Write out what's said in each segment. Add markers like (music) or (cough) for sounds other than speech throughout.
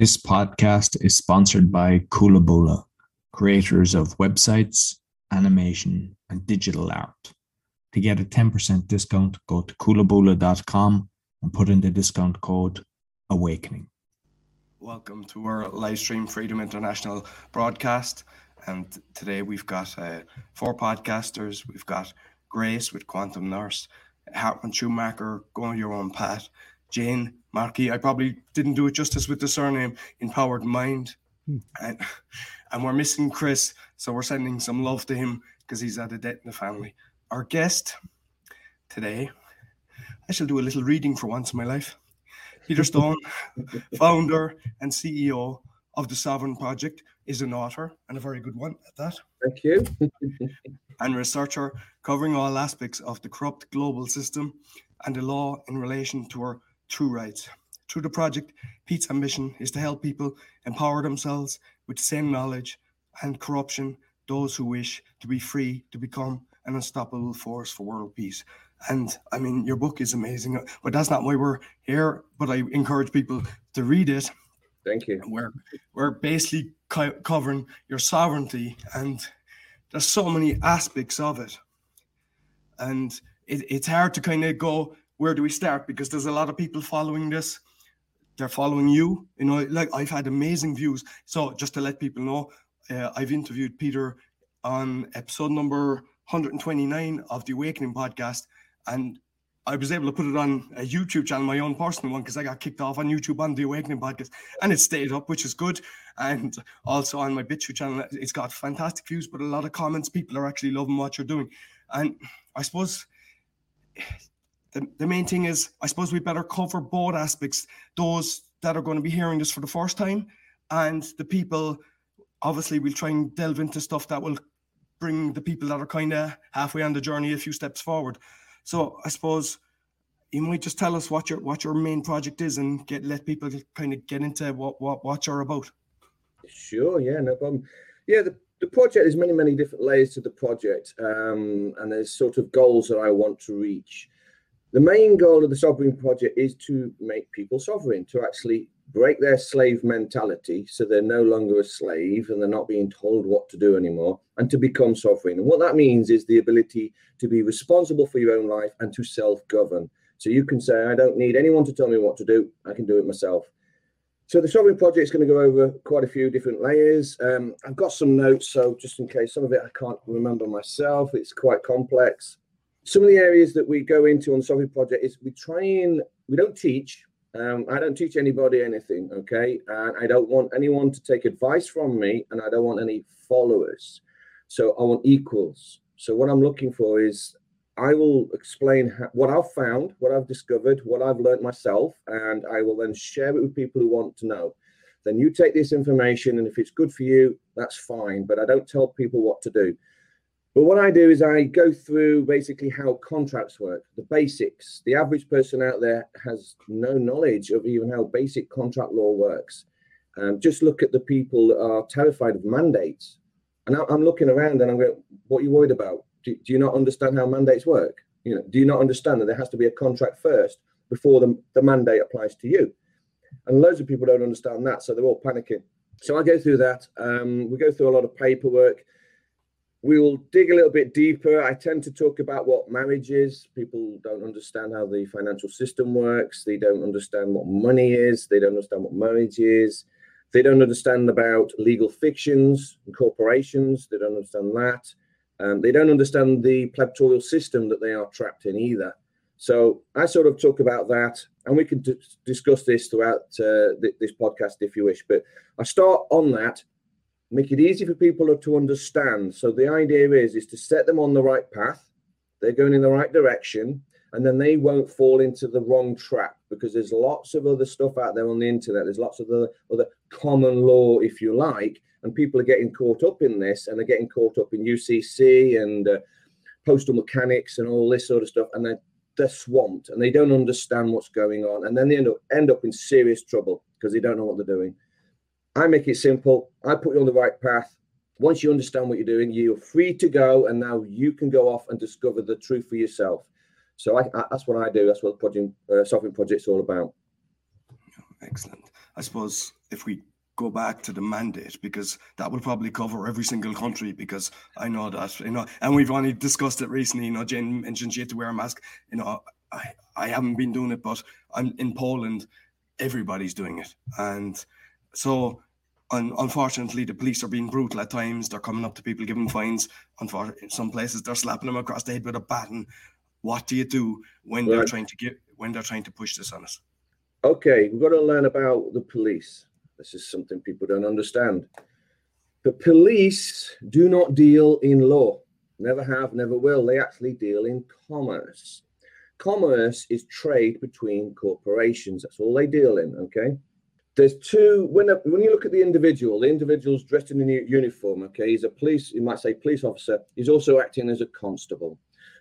This podcast is sponsored by Coolaboola, creators of websites, animation, and digital art. To get a 10% discount, go to coolaboola.com and put in the discount code AWAKENING. Welcome to our live stream Freedom International broadcast. And today we've got uh, four podcasters. We've got Grace with Quantum Nurse, Hartman Schumacher, Going Your Own Path, Jane Markey. I probably didn't do it justice with the surname, Empowered Mind. Hmm. And, and we're missing Chris, so we're sending some love to him because he's had a debt in the family. Our guest today, I shall do a little reading for once in my life. Peter Stone, (laughs) founder and CEO of the Sovereign Project, is an author and a very good one at that. Thank you. (laughs) and researcher covering all aspects of the corrupt global system and the law in relation to our true rights. Through the project, Pete's ambition is to help people empower themselves with the same knowledge and corruption, those who wish to be free to become an unstoppable force for world peace. And I mean, your book is amazing, but that's not why we're here. But I encourage people to read it. Thank you. We're we're basically co- covering your sovereignty, and there's so many aspects of it, and it, it's hard to kind of go where do we start because there's a lot of people following this. They're following you. You know, like I've had amazing views. So just to let people know, uh, I've interviewed Peter on episode number 129 of the Awakening podcast, and I was able to put it on a YouTube channel, my own personal one, because I got kicked off on YouTube on the Awakening podcast, and it stayed up, which is good. And also on my BitChute channel, it's got fantastic views, but a lot of comments. People are actually loving what you're doing, and I suppose the, the main thing is, I suppose we better cover both aspects. Those that are going to be hearing this for the first time, and the people. Obviously, we'll try and delve into stuff that will bring the people that are kind of halfway on the journey a few steps forward. So I suppose you might just tell us what your what your main project is and get let people kind of get into what what what you're about. Sure, yeah, no problem. Yeah, the, the project is many many different layers to the project, um, and there's sort of goals that I want to reach. The main goal of the Sovereign Project is to make people sovereign, to actually break their slave mentality so they're no longer a slave and they're not being told what to do anymore and to become sovereign. And what that means is the ability to be responsible for your own life and to self govern. So you can say, I don't need anyone to tell me what to do, I can do it myself. So the Sovereign Project is going to go over quite a few different layers. Um, I've got some notes, so just in case some of it I can't remember myself, it's quite complex. Some of the areas that we go into on the Sovereign Project is we try and we don't teach, um, I don't teach anybody anything, okay? And I don't want anyone to take advice from me, and I don't want any followers. So I want equals. So what I'm looking for is I will explain how, what I've found, what I've discovered, what I've learned myself, and I will then share it with people who want to know. Then you take this information, and if it's good for you, that's fine. But I don't tell people what to do. But what I do is I go through basically how contracts work, the basics. The average person out there has no knowledge of even how basic contract law works. Um, just look at the people that are terrified of mandates. And I'm looking around and I'm going, what are you worried about? Do, do you not understand how mandates work? You know, do you not understand that there has to be a contract first before the, the mandate applies to you? And loads of people don't understand that, so they're all panicking. So I go through that. Um, we go through a lot of paperwork we will dig a little bit deeper. I tend to talk about what marriage is. People don't understand how the financial system works. They don't understand what money is. They don't understand what marriage is. They don't understand about legal fictions and corporations. They don't understand that. Um, they don't understand the plebiscite system that they are trapped in either. So I sort of talk about that, and we can d- discuss this throughout uh, th- this podcast if you wish. But I start on that make it easy for people to understand. So the idea is is to set them on the right path. They're going in the right direction, and then they won't fall into the wrong trap because there's lots of other stuff out there on the internet. There's lots of other other common law, if you like, and people are getting caught up in this, and they're getting caught up in UCC and uh, postal mechanics and all this sort of stuff, and they're they're swamped and they don't understand what's going on, and then they end up end up in serious trouble because they don't know what they're doing. I make it simple. I put you on the right path. Once you understand what you're doing, you're free to go, and now you can go off and discover the truth for yourself. So I, I, that's what I do. That's what the project, uh, Project's all about. Excellent. I suppose if we go back to the mandate because that will probably cover every single country because I know that you know and we've only discussed it recently you know Jane mentioned she had to wear a mask you know I, I haven't been doing it but I'm in Poland everybody's doing it and so un- unfortunately the police are being brutal at times they're coming up to people giving fines unfortunately in some places they're slapping them across the head with a baton what do you do when right. they're trying to get when they're trying to push this on us okay we've got to learn about the police this is something people don't understand. The police do not deal in law, never have, never will. They actually deal in commerce. Commerce is trade between corporations. That's all they deal in. Okay. There's two. When when you look at the individual, the individual's dressed in a uniform. Okay, he's a police. You might say police officer. He's also acting as a constable.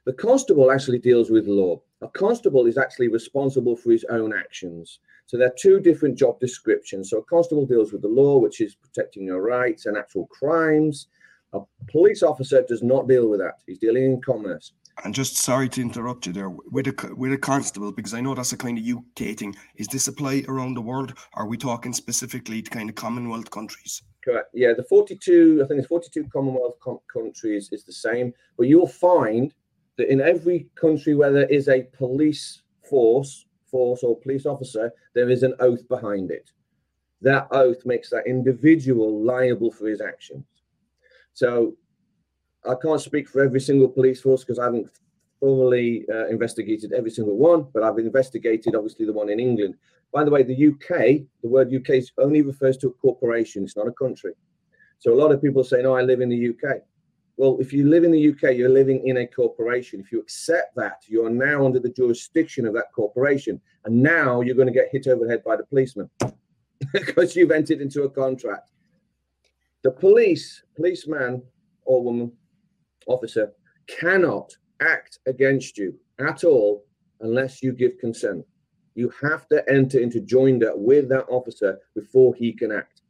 The constable actually deals with law. A constable is actually responsible for his own actions. So there are two different job descriptions. So a constable deals with the law, which is protecting your rights and actual crimes. A police officer does not deal with that. He's dealing in commerce. And just sorry to interrupt you there with a with a constable because I know that's a kind of UK thing. Is this apply around the world? Are we talking specifically to kind of Commonwealth countries? Correct. Yeah, the forty-two. I think it's forty-two Commonwealth com- countries is the same, but you'll find that in every country where there is a police force force or police officer, there is an oath behind it. That oath makes that individual liable for his actions. So I can't speak for every single police force because I haven't thoroughly uh, investigated every single one, but I've investigated obviously the one in England. By the way, the UK, the word UK only refers to a corporation, it's not a country. So a lot of people say, no, I live in the UK. Well, if you live in the UK, you're living in a corporation. If you accept that, you are now under the jurisdiction of that corporation. And now you're going to get hit over the head by the policeman (laughs) because you've entered into a contract. The police, policeman or woman, officer, cannot act against you at all unless you give consent. You have to enter into joinder with that officer before he can act.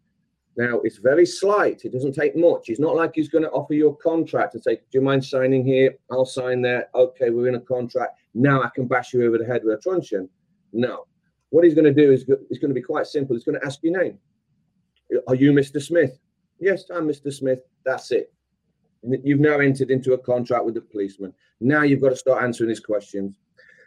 Now, it's very slight. It doesn't take much. It's not like he's going to offer you a contract and say, Do you mind signing here? I'll sign there. Okay, we're in a contract. Now I can bash you over the head with a truncheon. No. What he's going to do is it's going to be quite simple. He's going to ask your name. Are you Mr. Smith? Yes, I'm Mr. Smith. That's it. You've now entered into a contract with the policeman. Now you've got to start answering his questions.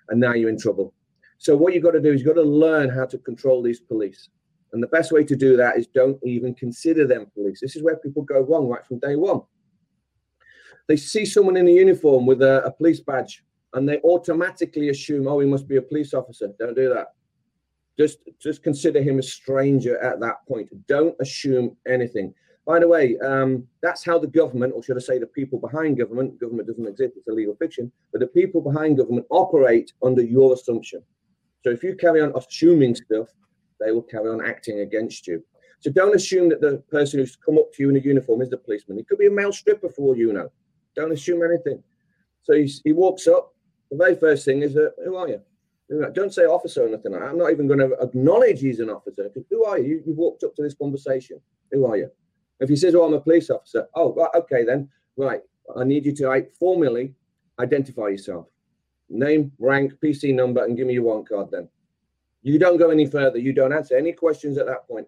And now you're in trouble. So, what you've got to do is you've got to learn how to control these police. And the best way to do that is don't even consider them police. This is where people go wrong right from day one. They see someone in a uniform with a, a police badge and they automatically assume, oh, he must be a police officer. Don't do that. Just, just consider him a stranger at that point. Don't assume anything. By the way, um, that's how the government, or should I say the people behind government, government doesn't exist, it's a legal fiction, but the people behind government operate under your assumption. So if you carry on assuming stuff, they will carry on acting against you. So don't assume that the person who's come up to you in a uniform is the policeman. It could be a male stripper for all you know. Don't assume anything. So he, he walks up. The very first thing is, uh, who are you? Don't say officer or nothing. I'm not even going to acknowledge he's an officer. Who are you? You walked up to this conversation. Who are you? If he says, "Oh, I'm a police officer," oh, right, okay then. Right, I need you to like, formally identify yourself, name, rank, PC number, and give me your warrant card. Then you don't go any further. You don't answer any questions at that point.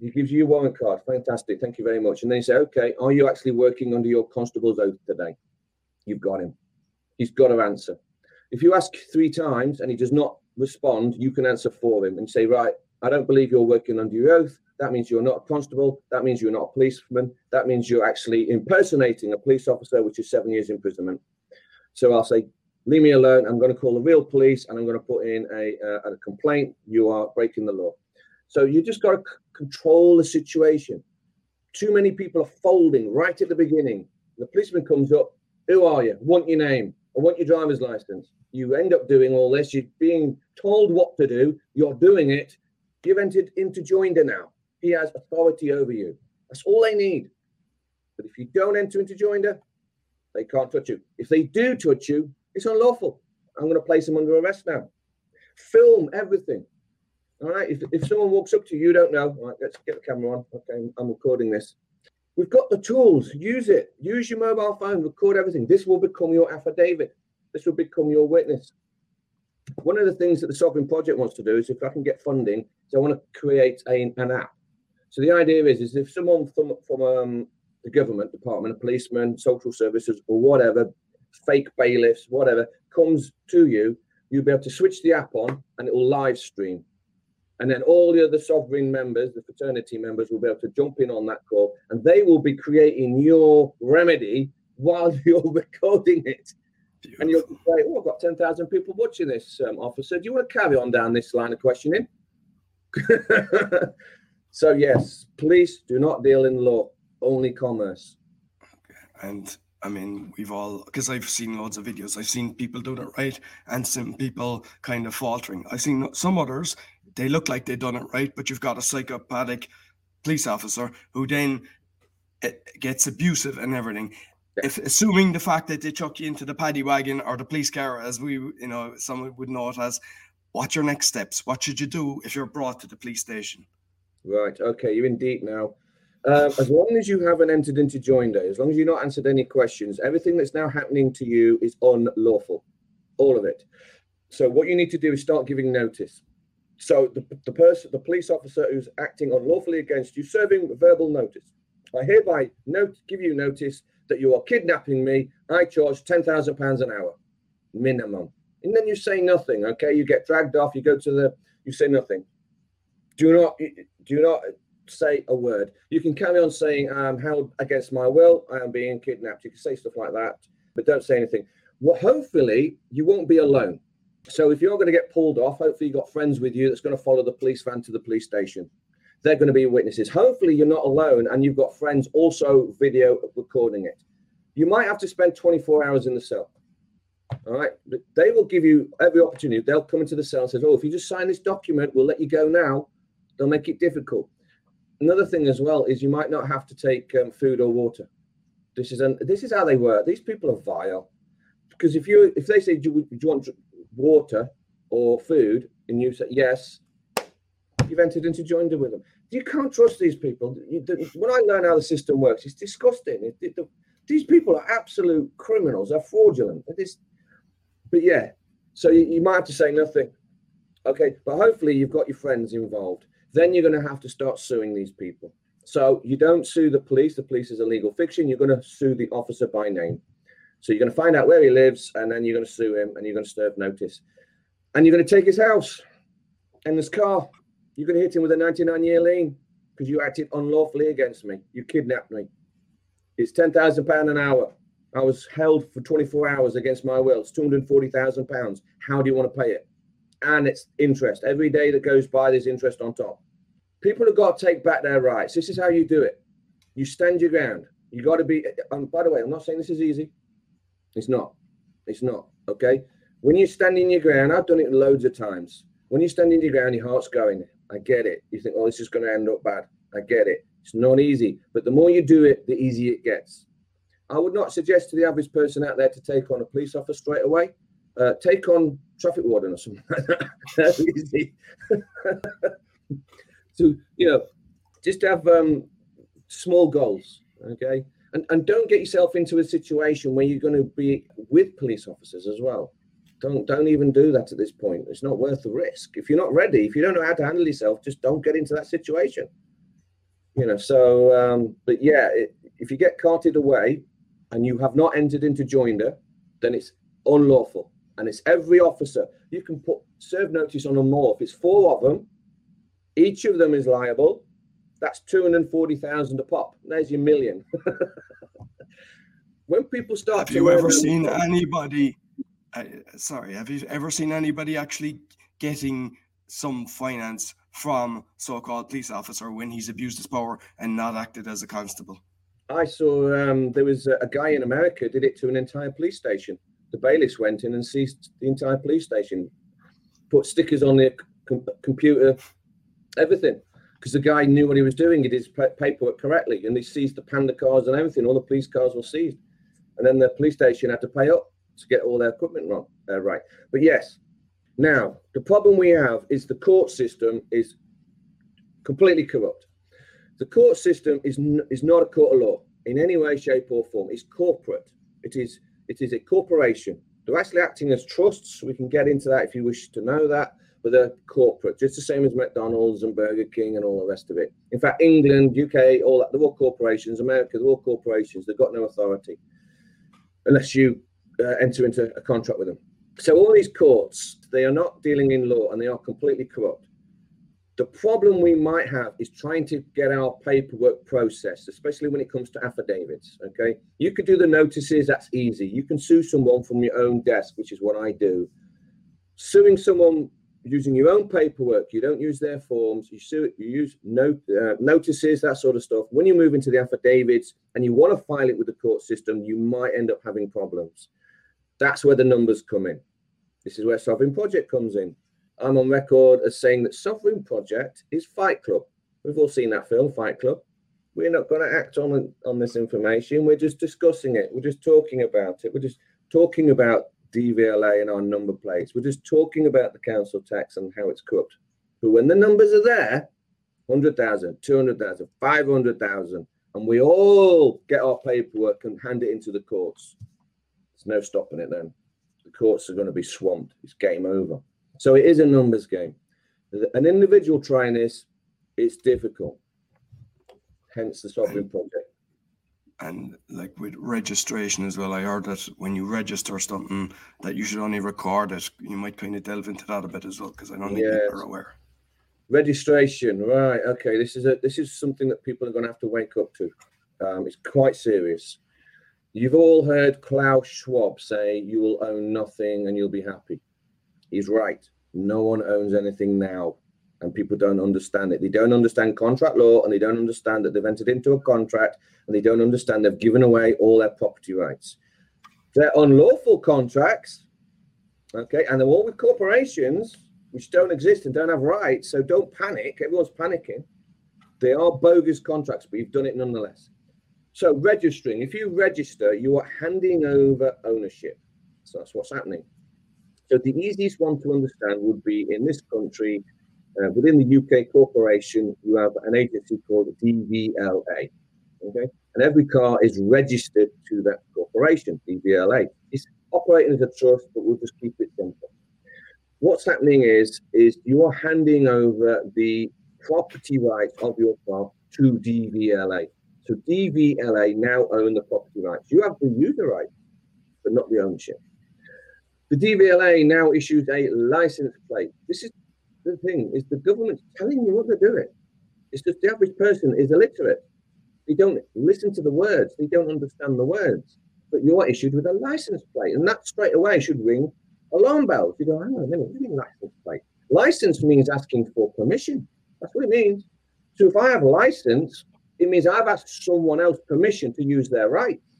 He gives you a warrant card. Fantastic. Thank you very much. And then you say, okay, are you actually working under your constable's oath today? You've got him. He's got to answer. If you ask three times and he does not respond, you can answer for him and say, right, I don't believe you're working under your oath. That means you're not a constable. That means you're not a policeman. That means you're actually impersonating a police officer, which is seven years imprisonment. So I'll say, leave me alone. I'm going to call the real police and I'm going to put in a, uh, a complaint. You are breaking the law. So you just got to c- control the situation. Too many people are folding right at the beginning. The policeman comes up. Who are you? Want your name? I want your driver's license. You end up doing all this. You're being told what to do. You're doing it. You've entered into joinder now. He has authority over you. That's all they need. But if you don't enter into joinder, they can't touch you. If they do touch you, it's unlawful. I'm going to place him under arrest now. Film everything. All right. If, if someone walks up to you, you don't know. All right, let's get the camera on. Okay, I'm recording this. We've got the tools. Use it. Use your mobile phone. Record everything. This will become your affidavit. This will become your witness. one of the things that the Sovereign Project wants to do is if I can get funding, is I want to create a, an app. So the idea is, is if someone from, from um, the government department, a policeman, social services, or whatever, fake bailiffs, whatever, comes to you, you'll be able to switch the app on and it will live stream. And then all the other sovereign members, the fraternity members, will be able to jump in on that call and they will be creating your remedy while (laughs) you're recording it. Beautiful. And you'll say, Oh, I've got 10,000 people watching this, um, officer. Do you want to carry on down this line of questioning? (laughs) so, yes, police do not deal in law, only commerce. Okay. And I mean, we've all because I've seen loads of videos. I've seen people doing it right, and some people kind of faltering. I've seen some others. They look like they've done it right, but you've got a psychopathic police officer who then eh, gets abusive and everything. If assuming the fact that they chuck you into the paddy wagon or the police car, as we, you know, someone would know it as, what's your next steps? What should you do if you're brought to the police station? Right. Okay. You're in deep now. Um, as long as you haven't entered into joinder, as long as you've not answered any questions, everything that's now happening to you is unlawful, all of it. So what you need to do is start giving notice. So the, the person, the police officer who's acting unlawfully against you, serving verbal notice. I hereby note, give you notice that you are kidnapping me. I charge ten thousand pounds an hour, minimum. And then you say nothing. Okay, you get dragged off. You go to the. You say nothing. Do not. Do not say a word. You can carry on saying, I'm held against my will, I am being kidnapped. You can say stuff like that, but don't say anything. Well, hopefully, you won't be alone. So if you're going to get pulled off, hopefully you've got friends with you that's going to follow the police van to the police station. They're going to be witnesses. Hopefully you're not alone and you've got friends also video recording it. You might have to spend 24 hours in the cell. All right. But they will give you every opportunity. They'll come into the cell and say, Oh, if you just sign this document, we'll let you go now. They'll make it difficult another thing as well is you might not have to take um, food or water. This is an, this is how they work. These people are vile because if you if they say do you, do you want water or food and you say yes, you've entered into joinder with them. You can't trust these people. You, the, when I learn how the system works, it's disgusting. It, it, the, these people are absolute criminals. They're fraudulent. But yeah, so you, you might have to say nothing. Okay, but hopefully you've got your friends involved then you're going to have to start suing these people. So you don't sue the police. The police is a legal fiction. You're going to sue the officer by name. So you're going to find out where he lives, and then you're going to sue him, and you're going to serve notice, and you're going to take his house and his car. You're going to hit him with a 99 year lien because you acted unlawfully against me. You kidnapped me. It's ten thousand pound an hour. I was held for 24 hours against my will. It's 240,000 pounds. How do you want to pay it? And it's interest. Every day that goes by, there's interest on top. People have got to take back their rights. This is how you do it. You stand your ground. You got to be. And by the way, I'm not saying this is easy. It's not. It's not. Okay. When you're standing your ground, I've done it loads of times. When you're standing your ground, your heart's going. I get it. You think, oh, this is going to end up bad. I get it. It's not easy. But the more you do it, the easier it gets. I would not suggest to the average person out there to take on a police officer straight away. Uh, take on traffic warden or something. That's (laughs) easy. (laughs) so, you know, just have um, small goals, okay? And, and don't get yourself into a situation where you're going to be with police officers as well. Don't don't even do that at this point. It's not worth the risk. If you're not ready, if you don't know how to handle yourself, just don't get into that situation. You know. So, um, but yeah, it, if you get carted away and you have not entered into joinder, then it's unlawful and it's every officer. You can put serve notice on them all. If it's four of them, each of them is liable. That's 240,000 a pop. There's your million. (laughs) when people start Have you ever seen anybody uh, sorry, have you ever seen anybody actually getting some finance from so-called police officer when he's abused his power and not acted as a constable? I saw um, there was a, a guy in America did it to an entire police station the bailiffs went in and seized the entire police station, put stickers on the com- computer, everything, because the guy knew what he was doing. He did his paperwork correctly, and they seized the panda cars and everything. All the police cars were seized, and then the police station had to pay up to get all their equipment wrong, uh, right. But yes, now the problem we have is the court system is completely corrupt. The court system is n- is not a court of law in any way, shape, or form. It's corporate. It is it is a corporation. They're actually acting as trusts. We can get into that if you wish to know that. But they're corporate, just the same as McDonald's and Burger King and all the rest of it. In fact, England, UK, all that, they're all corporations. America, they're all corporations. They've got no authority unless you uh, enter into a contract with them. So all these courts, they are not dealing in law and they are completely corrupt. The problem we might have is trying to get our paperwork processed, especially when it comes to affidavits. Okay. You could do the notices, that's easy. You can sue someone from your own desk, which is what I do. Suing someone using your own paperwork, you don't use their forms, you sue you use note, uh, notices, that sort of stuff. When you move into the affidavits and you want to file it with the court system, you might end up having problems. That's where the numbers come in. This is where Sovereign Project comes in. I'm on record as saying that Sovereign Project is Fight Club. We've all seen that film, Fight Club. We're not going to act on on this information. We're just discussing it. We're just talking about it. We're just talking about DVLA and our number plates. We're just talking about the council tax and how it's corrupt. But when the numbers are there, 100,000, 200,000, 500,000, and we all get our paperwork and hand it into the courts, there's no stopping it then. The courts are going to be swamped. It's game over. So it is a numbers game. An individual trying this, it's difficult. Hence the sovereign project. And like with registration as well, I heard that when you register something, that you should only record it. You might kind of delve into that a bit as well, because I don't think yes. people are aware. Registration, right? Okay, this is a this is something that people are going to have to wake up to. Um, it's quite serious. You've all heard Klaus Schwab say, "You will own nothing and you'll be happy." He's right. No one owns anything now, and people don't understand it. They don't understand contract law, and they don't understand that they've entered into a contract, and they don't understand they've given away all their property rights. They're unlawful contracts, okay, and they're all with corporations which don't exist and don't have rights. So don't panic. Everyone's panicking. They are bogus contracts, but you've done it nonetheless. So registering, if you register, you are handing over ownership. So that's what's happening. So the easiest one to understand would be in this country, uh, within the UK corporation, you have an agency called DVLA. Okay, and every car is registered to that corporation, DVLA. It's operating as a trust, but we'll just keep it simple. What's happening is, is you are handing over the property rights of your car to DVLA. So DVLA now own the property rights. You have the user rights, but not the ownership. The DVLA now issues a license plate. This is the thing: is the government telling you what they're doing. It's just the average person is illiterate. They don't listen to the words. They don't understand the words. But you're issued with a license plate, and that straight away should ring alarm bells. You go, hang on a minute, what do you mean license plate? License means asking for permission. That's what it means. So if I have a license, it means I've asked someone else permission to use their rights.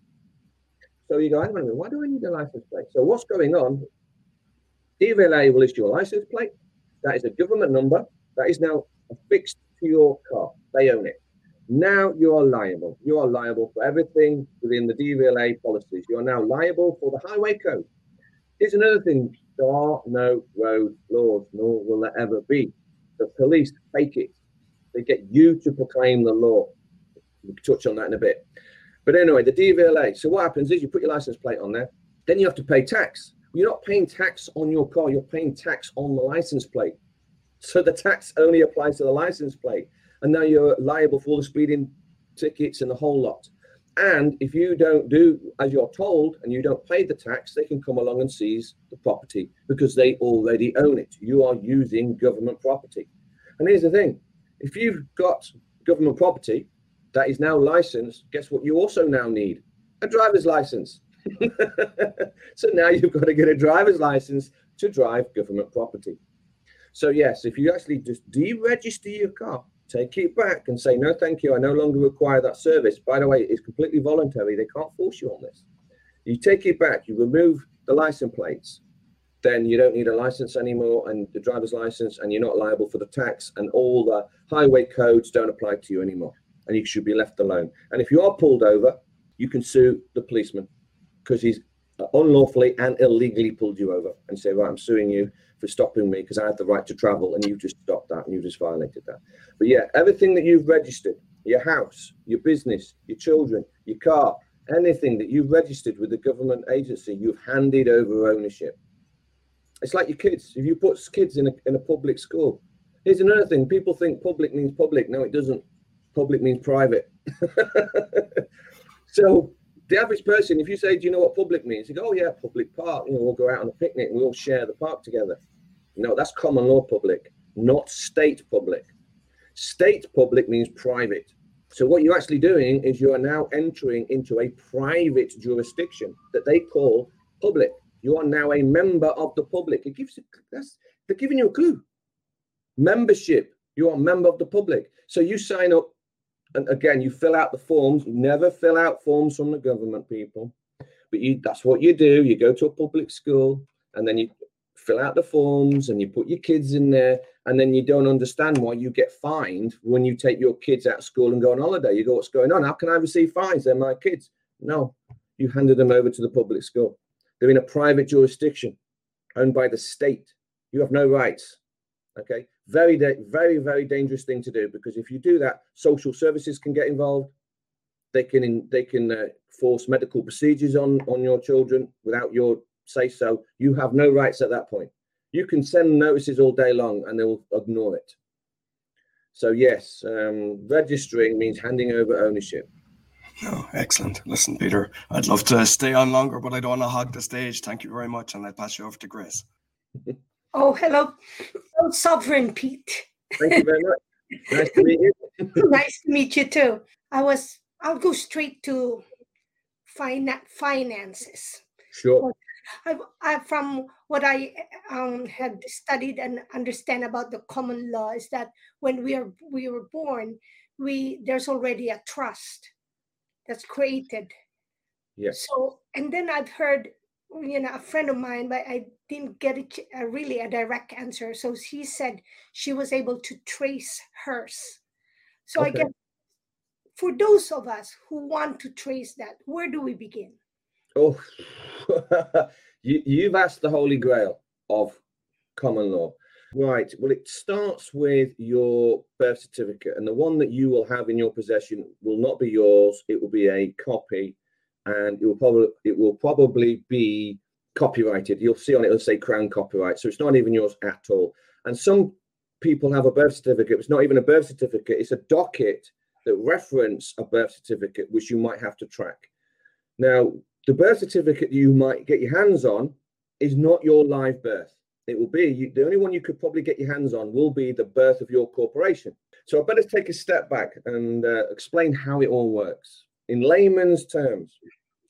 So you go, hang on a minute, why do I need a license plate? So what's going on? DVLA will issue a license plate. That is a government number. That is now affixed to your car. They own it. Now you are liable. You are liable for everything within the DVLA policies. You are now liable for the highway code. Here's another thing. There are no road laws, nor will there ever be. The police fake it. They get you to proclaim the law. We'll touch on that in a bit. But anyway, the DVLA. So what happens is you put your license plate on there, then you have to pay tax. You're not paying tax on your car, you're paying tax on the license plate. So the tax only applies to the license plate. And now you're liable for all the speeding tickets and the whole lot. And if you don't do as you're told and you don't pay the tax, they can come along and seize the property because they already own it. You are using government property. And here's the thing if you've got government property that is now licensed, guess what you also now need? A driver's license. (laughs) so now you've got to get a driver's license to drive government property. So, yes, if you actually just deregister your car, take it back and say, no, thank you, I no longer require that service. By the way, it's completely voluntary. They can't force you on this. You take it back, you remove the license plates, then you don't need a license anymore and the driver's license, and you're not liable for the tax, and all the highway codes don't apply to you anymore and you should be left alone. And if you are pulled over, you can sue the policeman because he's unlawfully and illegally pulled you over and say, right, I'm suing you for stopping me because I had the right to travel and you just stopped that and you just violated that. But yeah, everything that you've registered, your house, your business, your children, your car, anything that you've registered with the government agency, you've handed over ownership. It's like your kids. If you put kids in a, in a public school, here's another thing. People think public means public. No, it doesn't. Public means private. (laughs) so the average person, if you say, do you know what public means? They go, oh yeah, public park. You know, we'll go out on a picnic and we all share the park together. No, that's common law public, not state public. State public means private. So what you're actually doing is you are now entering into a private jurisdiction that they call public. You are now a member of the public. It gives you that's they're giving you a clue. Membership. You are a member of the public. So you sign up, and again, you fill out the forms. Never fill out forms from the government, people. But you that's what you do. You go to a public school and then you fill out the forms and you put your kids in there and then you don't understand why you get fined when you take your kids out of school and go on holiday. You go what's going on? How can i receive fines? They're my kids. No. You handed them over to the public school. They're in a private jurisdiction owned by the state. You have no rights. Okay very very very dangerous thing to do because if you do that social services can get involved they can they can uh, force medical procedures on on your children without your say so, you have no rights at that point. You can send notices all day long and they will ignore it. So, yes, um, registering means handing over ownership. Oh, excellent. Listen, Peter, I'd love to stay on longer, but I don't want to hog the stage. Thank you very much. And I pass you over to Grace. (laughs) oh, hello. Oh, Sovereign Pete. Thank you very much. Nice to meet you. (laughs) nice to meet you too. I was, I'll go straight to fin- finances. Sure. I, I, from what I um, had studied and understand about the common law is that when we are we were born, we there's already a trust that's created. Yes. So and then I've heard you know a friend of mine, but I didn't get it a, really a direct answer. So she said she was able to trace hers. So okay. I guess for those of us who want to trace that, where do we begin? Oh, (laughs) you, you've asked the holy grail of common law. Right. Well, it starts with your birth certificate, and the one that you will have in your possession will not be yours. It will be a copy, and it will probably it will probably be copyrighted. You'll see on it it'll say Crown copyright, so it's not even yours at all. And some people have a birth certificate. It's not even a birth certificate. It's a docket that reference a birth certificate, which you might have to track. Now, the birth certificate you might get your hands on is not your live birth. It will be you, the only one you could probably get your hands on will be the birth of your corporation. So I better take a step back and uh, explain how it all works in layman's terms.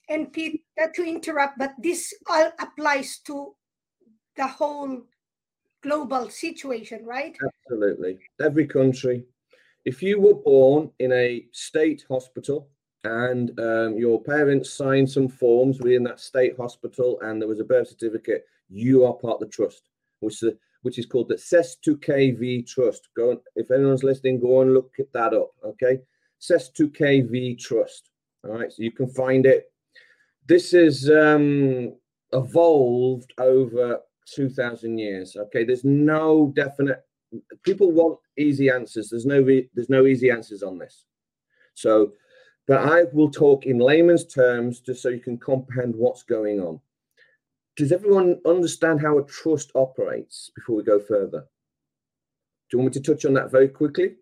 And Pete, not to interrupt, but this all applies to the whole global situation, right? Absolutely. Every country. If you were born in a state hospital, and um, your parents signed some forms within that state hospital and there was a birth certificate, you are part of the trust, which is, which is called the Cestui Que Vie Trust. Go on, if anyone's listening, go and look that up. Okay, Cestui Que Vie Trust. All right, so you can find it. This is um, evolved over 2,000 years. Okay, there's no definite. People want easy answers. There's no re, there's no easy answers on this. So but I will talk in layman's terms just so you can comprehend what's going on. Does everyone understand how a trust operates before we go further? Do you want me to touch on that very quickly?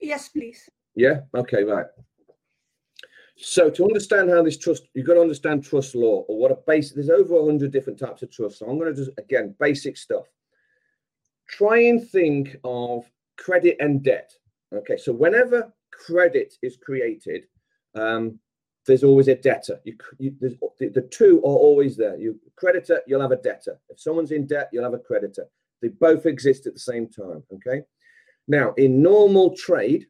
Yes, please. Yeah? Okay, right. So to understand how this trust, you've got to understand trust law or what a base. there's over 100 different types of trust. So I'm going to just, again, basic stuff. Try and think of credit and debt. Okay, so whenever credit is created, um, there's always a debtor. You, you, the, the, two are always there. You creditor, you'll have a debtor. If someone's in debt, you'll have a creditor. They both exist at the same time. Okay. Now, in normal trade,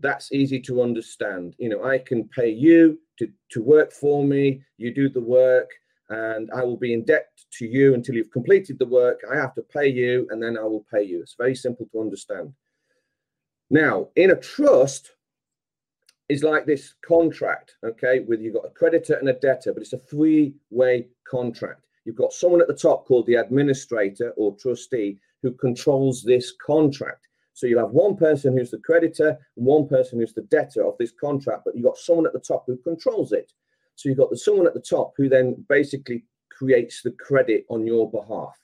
that's easy to understand. You know, I can pay you to, to work for me. You do the work, and I will be in debt to you until you've completed the work. I have to pay you, and then I will pay you. It's very simple to understand. Now, in a trust, is like this contract, okay, with you've got a creditor and a debtor, but it's a three way contract. You've got someone at the top called the administrator or trustee who controls this contract. So you'll have one person who's the creditor and one person who's the debtor of this contract, but you've got someone at the top who controls it. So you've got the, someone at the top who then basically creates the credit on your behalf.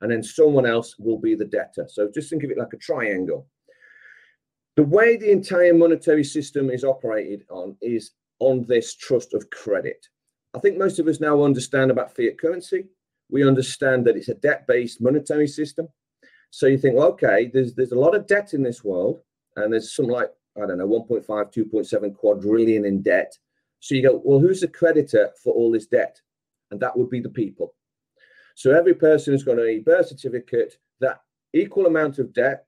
And then someone else will be the debtor. So just think of it like a triangle. The way the entire monetary system is operated on is on this trust of credit. I think most of us now understand about fiat currency. We understand that it's a debt-based monetary system. So you think, well, okay, there's there's a lot of debt in this world, and there's some like I don't know, 1.5, 2.7 quadrillion in debt. So you go, well, who's the creditor for all this debt? And that would be the people. So every person who's got a birth certificate, that equal amount of debt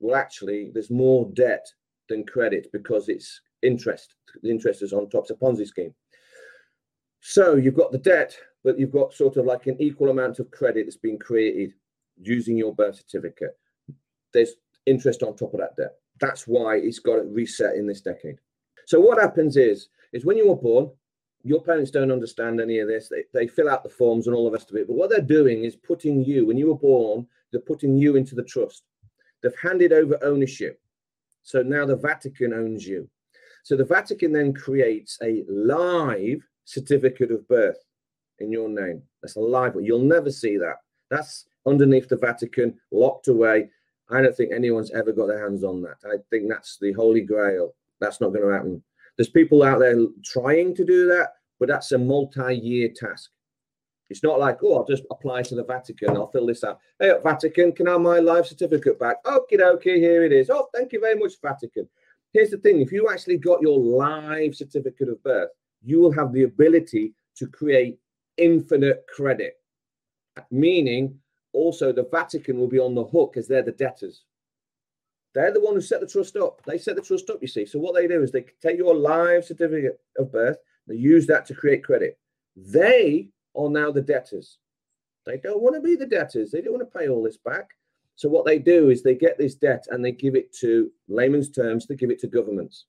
well, actually, there's more debt than credit because it's interest. The interest is on top. It's a Ponzi scheme. So you've got the debt, but you've got sort of like an equal amount of credit that's being created using your birth certificate. There's interest on top of that debt. That's why it's got to reset in this decade. So what happens is, is when you were born, your parents don't understand any of this. They, they fill out the forms and all the rest of it. But what they're doing is putting you, when you were born, they're putting you into the trust. They've handed over ownership. So now the Vatican owns you. So the Vatican then creates a live certificate of birth in your name. That's a live one. You'll never see that. That's underneath the Vatican, locked away. I don't think anyone's ever got their hands on that. I think that's the holy grail. That's not going to happen. There's people out there trying to do that, but that's a multi year task. It's not like, oh, I'll just apply to the Vatican. I'll fill this out. Hey, Vatican, can I have my life certificate back? Okay, okay, here it is. Oh, thank you very much, Vatican. Here's the thing if you actually got your live certificate of birth, you will have the ability to create infinite credit, meaning also the Vatican will be on the hook as they're the debtors. They're the one who set the trust up. They set the trust up, you see. So what they do is they take your live certificate of birth, they use that to create credit. They are now the debtors. They don't want to be the debtors. They don't want to pay all this back. So what they do is they get this debt and they give it to layman's terms, they give it to governments.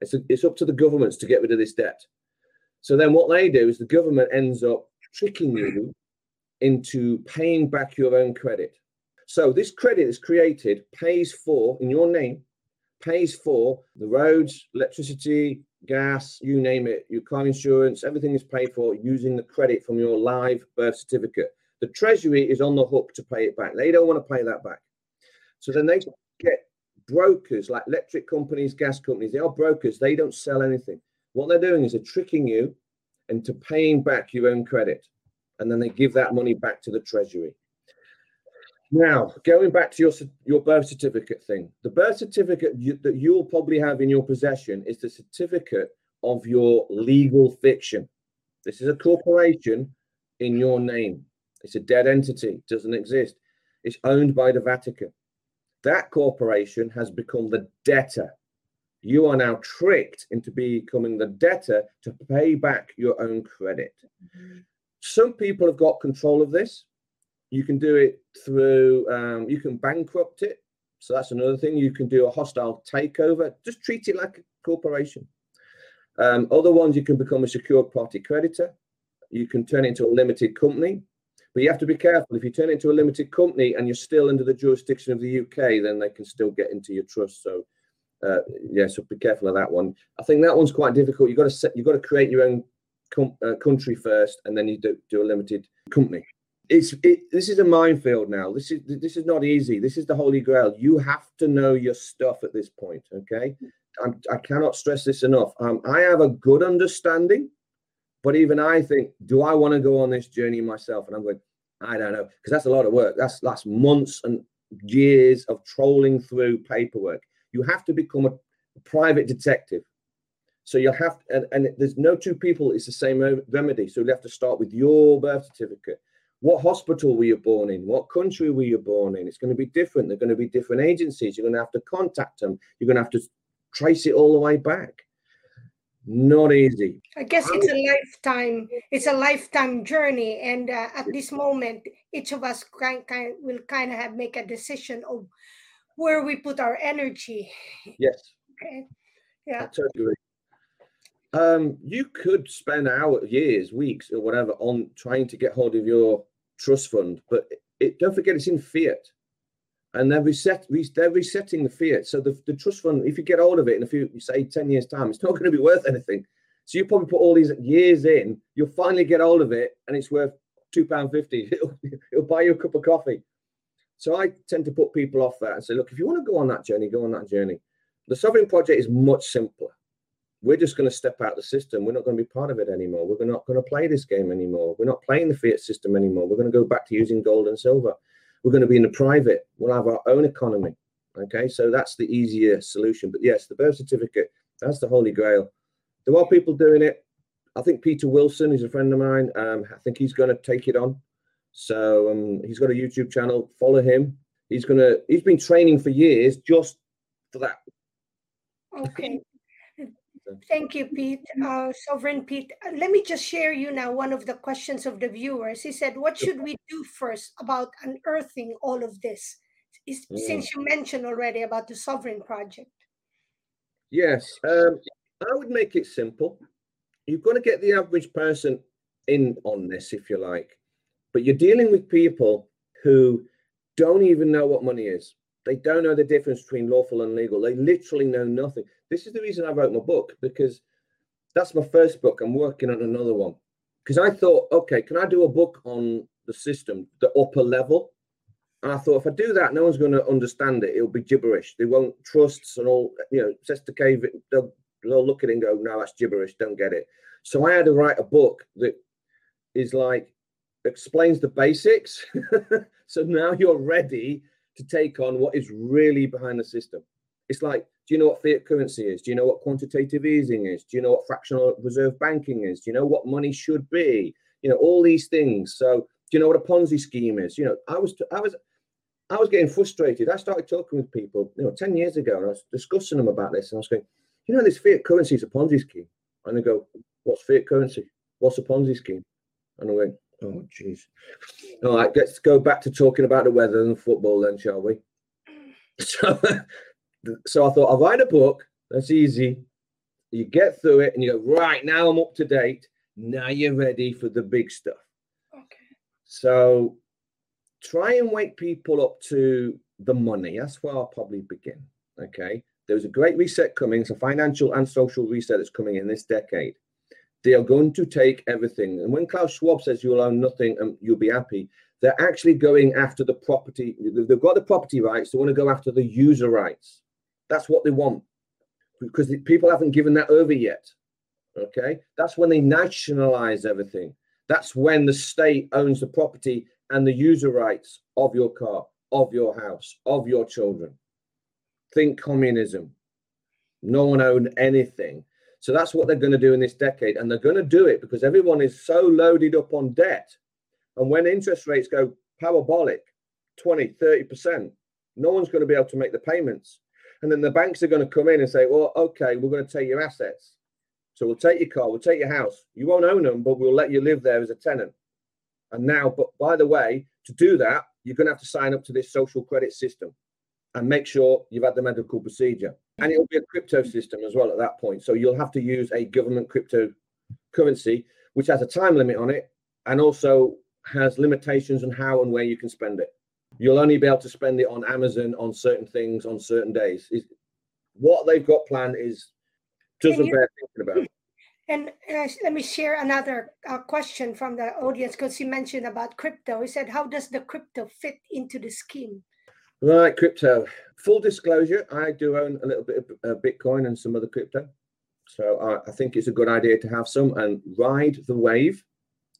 It's, a, it's up to the governments to get rid of this debt. So then what they do is the government ends up tricking you into paying back your own credit. So this credit is created, pays for in your name, pays for the roads, electricity, gas, you name it, your car insurance, everything is paid for using the credit from your live birth certificate. The Treasury is on the hook to pay it back. They don't want to pay that back. So then they get brokers like electric companies, gas companies. They are brokers. They don't sell anything. What they're doing is they're tricking you into paying back your own credit. And then they give that money back to the Treasury. Now, going back to your your birth certificate thing, the birth certificate you, that you'll probably have in your possession is the certificate of your legal fiction. This is a corporation in your name. It's a dead entity, doesn't exist. It's owned by the Vatican. That corporation has become the debtor. You are now tricked into becoming the debtor to pay back your own credit. Mm-hmm. Some people have got control of this. You can do it through, um, you can bankrupt it. So that's another thing. You can do a hostile takeover. Just treat it like a corporation. Um, other ones, you can become a secured party creditor. You can turn into a limited company. But you have to be careful. If you turn into a limited company and you're still under the jurisdiction of the UK, then they can still get into your trust. So, uh, yeah, so be careful of that one. I think that one's quite difficult. You've got to set, you've got to create your own com- uh, country first, and then you do, do a limited company it's it, this is a minefield now. This is this is not easy. This is the holy grail. You have to know your stuff at this point. Okay, I'm, I cannot stress this enough. Um, I have a good understanding, but even I think, do I want to go on this journey myself? And I'm going, I don't know, because that's a lot of work. That's that's months and years of trolling through paperwork. You have to become a, a private detective. So you'll have, to, and, and there's no two people. It's the same remedy. So you have to start with your birth certificate what hospital were you born in? What country were you born in? It's going to be different. They're going to be different agencies. You're going to have to contact them. You're going to have to trace it all the way back. Not easy. I guess it's a lifetime. It's a lifetime journey, and uh, at this moment, each of us kind, kind will kind of have make a decision of where we put our energy. Yes. Okay. Yeah. I totally agree. Um, you could spend hours, years, weeks, or whatever on trying to get hold of your trust fund, but it, don't forget it's in fiat, and they're reset, they're resetting the fiat. So the, the trust fund, if you get hold of it in a few, say ten years time, it's (laughs) not going to be worth anything. So you probably put all these years in, you'll finally get hold of it and it's worth £2.50. (laughs) It'll, it'll buy you a cup of coffee. So I tend to put people off that and say, look, if you want to go on that journey, go on that journey. The Sovereign Project is much simpler. We're just going to step out of the system. We're not going to be part of it anymore. We're not going to play this game anymore. We're not playing the fiat system anymore. We're going to go back to using gold and silver. We're going to be in the private. We'll have our own economy. Okay, so that's the easier solution. But yes, the birth certificate, that's the holy grail. There are people doing it. I think Peter Wilson is a friend of mine. Um, I think he's going to take it on. So um, he's got a YouTube channel. Follow him. He's gonna. He's been training for years just for that. Okay. Thank you, Pete. Uh, Sovereign Pete. Uh, let me just share you now one of the questions of the viewers. He said, "What should we do first about unearthing all of this?" Is, mm. Since you mentioned already about the Sovereign Project. Yes, um, I would make it simple. You've got to get the average person in on this, if you like. But you're dealing with people who don't even know what money is. They don't know the difference between lawful and legal. They literally know nothing. This is the reason I wrote my book because that's my first book. I'm working on another one because I thought, okay, can I do a book on the system, the upper level? And I thought, if I do that, no one's going to understand it. It'll be gibberish. They won't trusts and all. You know, Cestui Que Vie. They'll, they'll look at it and go, no, that's gibberish. Don't get it. So I had to write a book that is like explains the basics. (laughs) so now you're ready to take on what is really behind the system. It's like, do you know what fiat currency is? Do you know what quantitative easing is? Do you know what fractional reserve banking is? Do you know what money should be? You know, all these things. So, do you know what a Ponzi scheme is? You know, I was, I was, I was getting frustrated. I started talking with people, you know, 10 years ago, and I was discussing them about this. And I was going, you know, this fiat currency is a Ponzi scheme. And they go, what's fiat currency? What's a Ponzi scheme? And I went, Oh, jeez. All right, let's go back to talking about the weather and football then, shall we? (laughs) So, so I thought I'll write a book. That's easy. You get through it and you go, right, now I'm up to date. Now you're ready for the big stuff. Okay. So try and wake people up to the money. That's where I'll probably begin. Okay. There's a great reset coming. It's a financial and social reset that's coming in this decade. They are going to take everything. And when Klaus Schwab says you'll own nothing and you'll be happy, they're actually going after the property. They've got the property rights. They want to go after the user rights. That's what they want because people haven't given that over yet. Okay. That's when they nationalize everything. That's when the state owns the property and the user rights of your car, of your house, of your children. Think communism. No one owned anything. So that's what they're going to do in this decade. And they're going to do it because everyone is so loaded up on debt. And when interest rates go parabolic, 20, 30%, no one's going to be able to make the payments. And then the banks are going to come in and say, well, okay, we're going to take your assets. So we'll take your car, we'll take your house. You won't own them, but we'll let you live there as a tenant. And now, but by the way, to do that, you're going to have to sign up to this social credit system and make sure you've had the medical procedure. And it'll be a crypto system as well at that point. So you'll have to use a government cryptocurrency, which has a time limit on it and also has limitations on how and where you can spend it. You'll only be able to spend it on Amazon on certain things on certain days. Is what they've got planned is doesn't you, bear thinking about. And uh, let me share another uh, question from the audience because he mentioned about crypto. He said, "How does the crypto fit into the scheme?" Right, crypto. Full disclosure, I do own a little bit of uh, Bitcoin and some other crypto. So I, I, think it's a good idea to have some and ride the wave.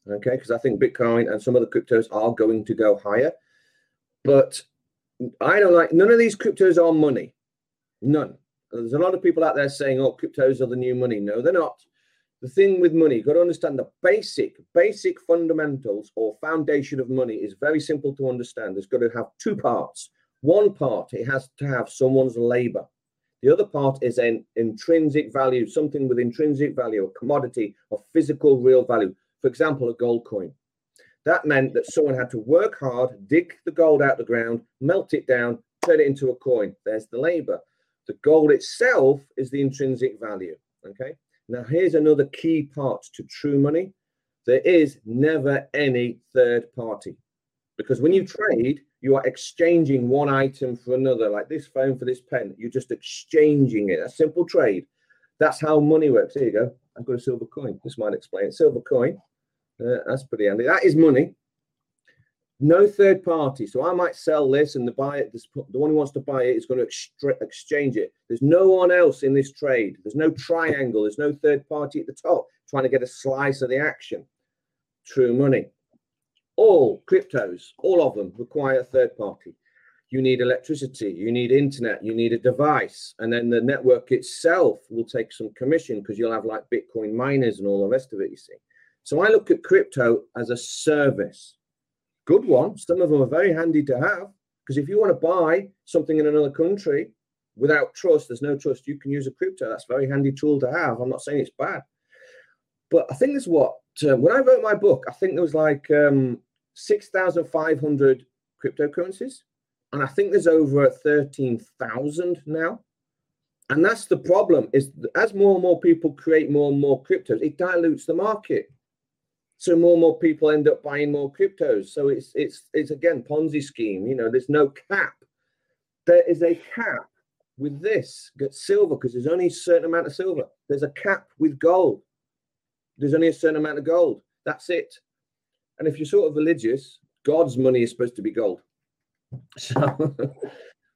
Okay, because I think Bitcoin and some other cryptos are going to go higher. But I don't like none of these cryptos are money. None. There's a lot of people out there saying, oh, cryptos are the new money. No, they're not. The thing with money, you've got to understand the basic, basic fundamentals or foundation of money is very simple to understand. There's got to have two parts. One part, it has to have someone's labor. The other part is an intrinsic value, something with intrinsic value, a commodity of physical, real value. For example, a gold coin. That meant that someone had to work hard, dig the gold out the ground, melt it down, turn it into a coin. There's the labor. The gold itself is the intrinsic value. Okay. Now, here's another key part to true money there is never any third party. Because when you trade, you are exchanging one item for another, like this phone for this pen. You're just exchanging it, a simple trade. That's how money works. Here you go. I've got a silver coin. This might explain it. Silver coin. Uh, that's pretty handy. That is money. No third party. So I might sell this, and the buyer, the one who wants to buy it, is going to extra- exchange it. There's no one else in this trade. There's no triangle. There's no third party at the top trying to get a slice of the action. True money. All cryptos, all of them require a third party. You need electricity, you need internet, you need a device, and then the network itself will take some commission because you'll have like Bitcoin miners and all the rest of it. You see. So I look at crypto as a service. Good one. Some of them are very handy to have because if you want to buy something in another country without trust, there's no trust, you can use a crypto. That's a very handy tool to have. I'm not saying it's bad. But I think there's what, uh, when I wrote my book, I think there was like um, 6,500 cryptocurrencies. And I think there's over 13,000 now. And that's the problem is as more and more people create more and more cryptos, it dilutes the market so more and more people end up buying more cryptos. So it's it's it's again Ponzi scheme. You know, there's no cap. There is a cap with this. Get silver because there's only a certain amount of silver. There's a cap with gold. There's only a certain amount of gold. That's it. And if you're sort of religious, God's money is supposed to be gold. (laughs) So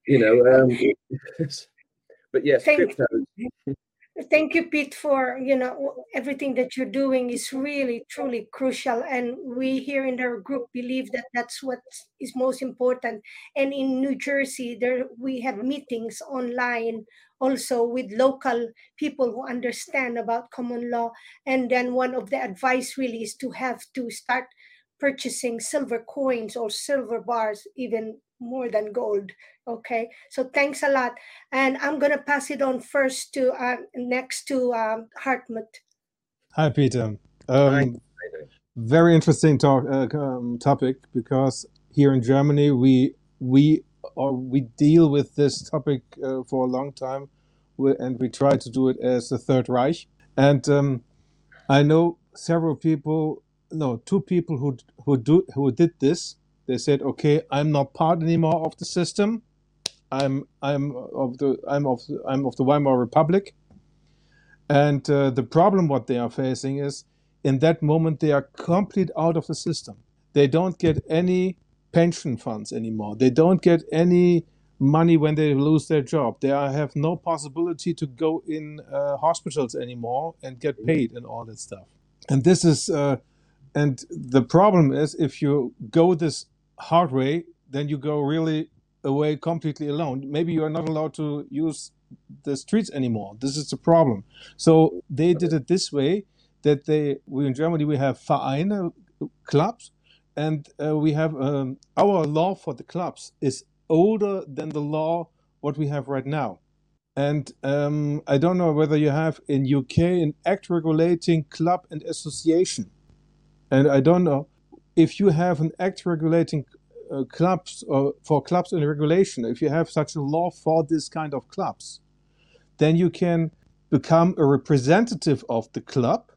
you know, um, (laughs) but yes, thank crypto. Thank you, Pete, for you know everything that you're doing is really truly crucial, and we here in our group believe that that's what is most important. And in New Jersey, there we have meetings online also with local people who understand about common law. And then one of the advice really is to have to start purchasing silver coins or silver bars, even more than gold. Okay, so thanks a lot, and I'm gonna pass it on first to uh, next to um, Hartmut. Hi, Peter. Um, Hi. Very interesting talk, uh, um, topic because here in Germany we we or we deal with this topic uh, for a long time, and we try to do it as the Third Reich. And um, I know several people, no, two people who who do who did this they said, "Okay, I'm not part anymore of the system. I'm I'm of the I'm of I'm of the Weimar Republic." And uh, the problem what they are facing is, in that moment, they are complete out of the system. They don't get any pension funds anymore. They don't get any money when they lose their job. They are, have no possibility to go in uh, hospitals anymore and get paid and all that stuff. And this is, uh, and the problem is if you go this hard way, then you go really away completely alone. Maybe you are not allowed to use the streets anymore. This is the problem. So they did it this way that they we in Germany we have Vereine clubs, and uh, we have um, our law for the clubs is older than the law what we have right now. And um, I don't know whether you have in UK an act regulating club and association, and I don't know if you have an act regulating uh, clubs or for clubs and regulation, if you have such a law for this kind of clubs, then you can become a representative of the club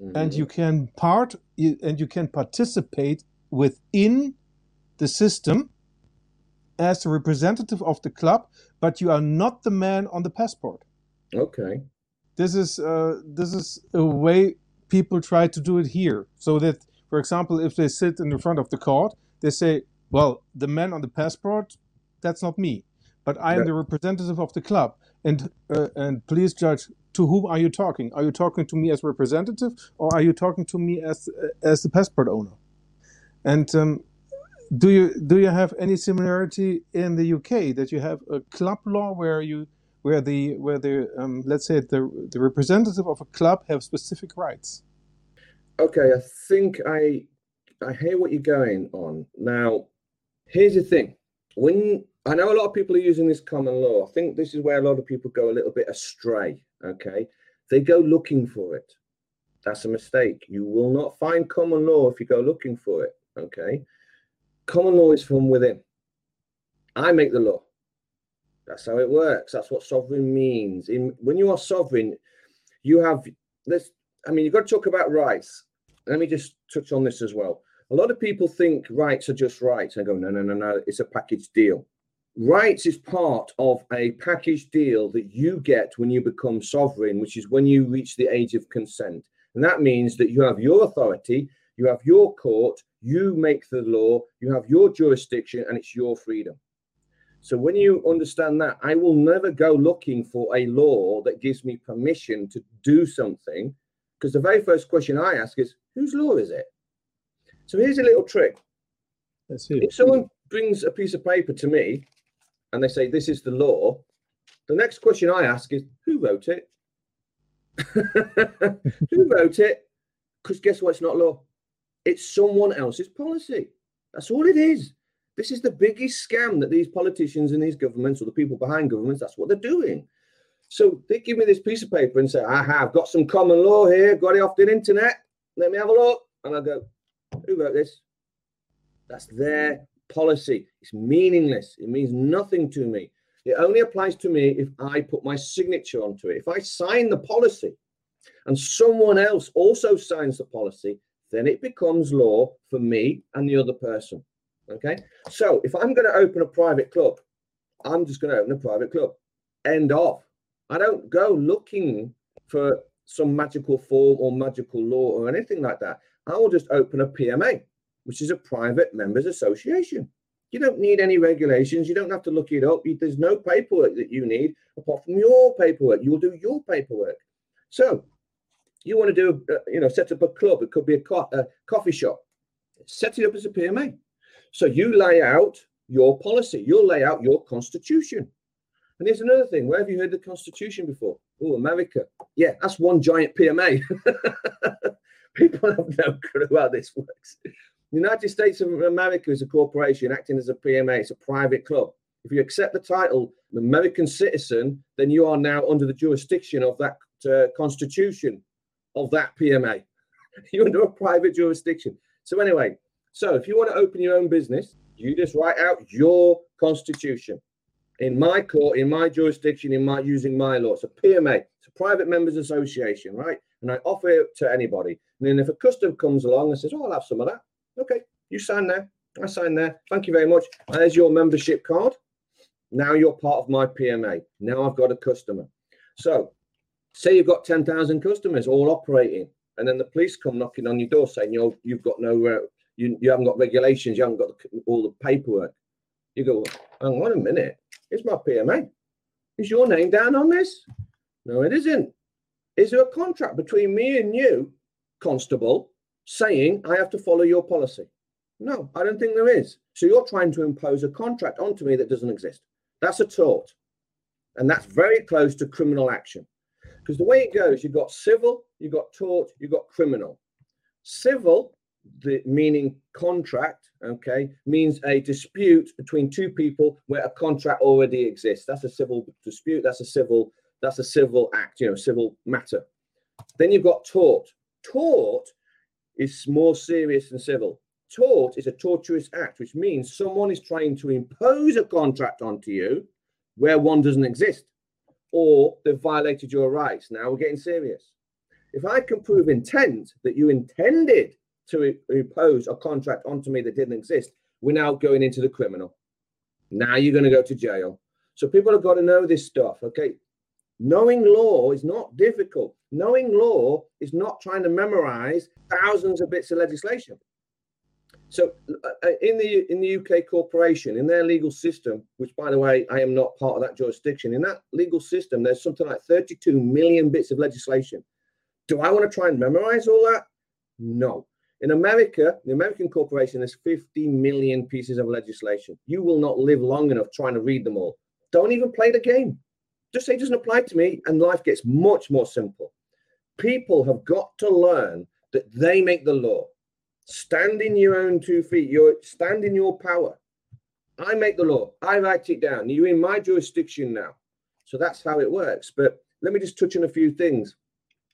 mm-hmm. and you can part and you can participate within the system as a representative of the club, but you are not the man on the passport. Okay. This is uh, this is a way people try to do it here, so that for example, if they sit in the front of the court, they say, well, the man on the passport, that's not me, but I am the representative of the club. And uh, and please judge to whom are you talking? Are you talking to me as representative, or are you talking to me as uh, as the passport owner? And um, do you do you have any similarity in the UK that you have a club law where you where the where the um, let's say the the representative of a club have specific rights? Okay, I think I I hear what you're going on. Now, here's the thing. When I know a lot of people are using this common law, I think this is where a lot of people go a little bit astray. Okay. They go looking for it. That's a mistake. You will not find common law if you go looking for it. Okay. Common law is from within. I make the law. That's how it works. That's what sovereign means. In when you are sovereign, you have this. I mean, you've got to talk about rights let me just touch on this as well. A lot of people think rights are just rights. I go, no, no, no, no. It's a package deal. Rights is part of a package deal that you get when you become sovereign, which is when you reach the age of consent. And that means that you have your authority, you have your court, you make the law, you have your jurisdiction, and it's your freedom. So when you understand that, I will never go looking for a law that gives me permission to do something, because the very first question I ask is, whose law is it? So here's a little trick. If someone brings a piece of paper to me and they say, this is the law, the next question I ask is, who wrote it? (laughs) who wrote it? Because guess what? It's not law. It's someone else's policy. That's all it is. This is the biggest scam that these politicians and these governments or the people behind governments, that's what they're doing. So they give me this piece of paper and say, Aha, I've got some common law here, got it off the internet. Let me have a look. And I go, Who wrote this? That's their policy. It's meaningless. It means nothing to me. It only applies to me if I put my signature onto it. If I sign the policy and someone else also signs the policy, then it becomes law for me and the other person. Okay. So if I'm going to open a private club, I'm just going to open a private club. End of. I don't go looking for some magical form or magical law or anything like that. I will just open a PMA, which is a private members association. You don't need any regulations. You don't have to look it up. There's no paperwork that you need apart from your paperwork. You will do your paperwork. So you want to do, you know, set up a club. It could be a, co- a coffee shop. Set it up as a PMA. So you lay out your policy. You'll lay out your constitution. And here's another thing. Where have you heard the Constitution before? Oh, America. Yeah, that's one giant PMA. (laughs) People have no clue how this works. The United States of America is a corporation acting as a PMA. It's a private club. If you accept the title American citizen, then you are now under the jurisdiction of that uh, constitution of that PMA. (laughs) You're under a private jurisdiction. So anyway, so if you want to open your own business, you just write out your constitution in my court, in my jurisdiction, in my using my law. It's a PMA, it's a private members association, right? And I offer it to anybody. And then if a custom comes along and says, "Oh, I'll have some of that," okay, you sign there, I sign there. Thank you very much. There's your membership card. Now you're part of my PMA. Now I've got a customer. So, say you've got ten thousand customers all operating, and then the police come knocking on your door saying you you've got no, uh, you you haven't got regulations, you haven't got all the paperwork. You go, hang on a minute it's my PMA. Is your name down on this? No, it isn't. Is there a contract between me and you, constable, saying I have to follow your policy? No, I don't think there is. So you're trying to impose a contract onto me that doesn't exist. That's a tort. And that's very close to criminal action. Because the way it goes, you've got civil, you've got tort, you've got criminal. Civil the meaning contract, okay, means a dispute between two people where a contract already exists. That's a civil dispute. That's a civil. That's a civil act. You know, civil matter. Then you've got tort. Tort is more serious than civil. Tort is a tortuous act, which means someone is trying to impose a contract onto you where one doesn't exist, or they've violated your rights. Now we're getting serious. If I can prove intent that you intended to impose a contract onto me that didn't exist, we're now going into the criminal. Now you're going to go to jail. So people have got to know this stuff. Okay. Knowing law is not difficult. Knowing law is not trying to memorize thousands of bits of legislation. So uh, uh in the in the UK corporation, in their legal system, which by the way, I am not part of that jurisdiction, in that legal system, there's something like 32 million bits of legislation. Do I want to try and memorize all that? No. In America, the American corporation has 50 million pieces of legislation. You will not live long enough trying to read them all. Don't even play the game. Just say it doesn't apply to me, and life gets much more simple. People have got to learn that they make the law. Stand in your own two feet. You stand in your power. I make the law. I write it down. You're in my jurisdiction now. So that's how it works. But let me just touch on a few things.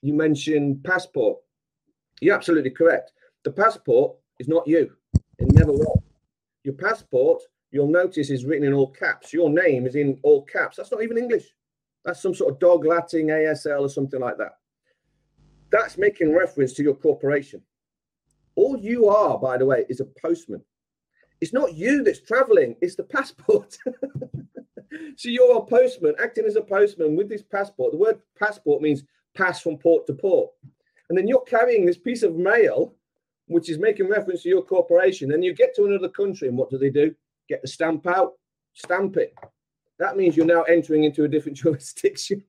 You mentioned passport. You're absolutely correct. The passport is not you. It never was. Your passport, you'll notice, is written in all caps. Your name is in all caps. That's not even English. That's some sort of dog Latin ASL or something like that. That's making reference to your corporation. All you are, by the way, is a postman. it's not you that's traveling, it's the passport. (laughs) so you're a postman acting as a postman with this passport. The word passport means pass from port to port. And then you're carrying this piece of mail, which is making reference to your corporation. And you get to another country, and what do they do? Get the stamp out, stamp it. That means you're now entering into a different (laughs) jurisdiction.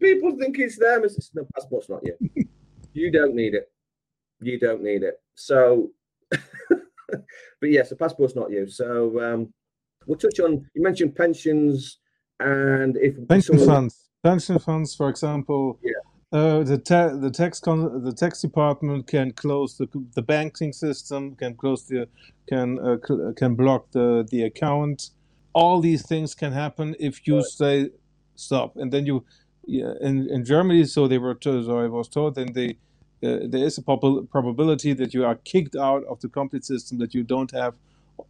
People think it's them. It's, no, passport's not you. you don't need it. You don't need it. So, (laughs) but yes, the passport's not you. So um, we'll touch on. You mentioned pensions and if pension someone, funds, pension funds, for example. Yeah. Uh, the ta- the tax con- the tax department can close the the banking system, can close the can uh, cl- can block the the account. All these things can happen if you right. say stop, and then you yeah, in in Germany. So they were told, so I was told, then they uh, there is a prob- probability that you are kicked out of the complete system, that you don't have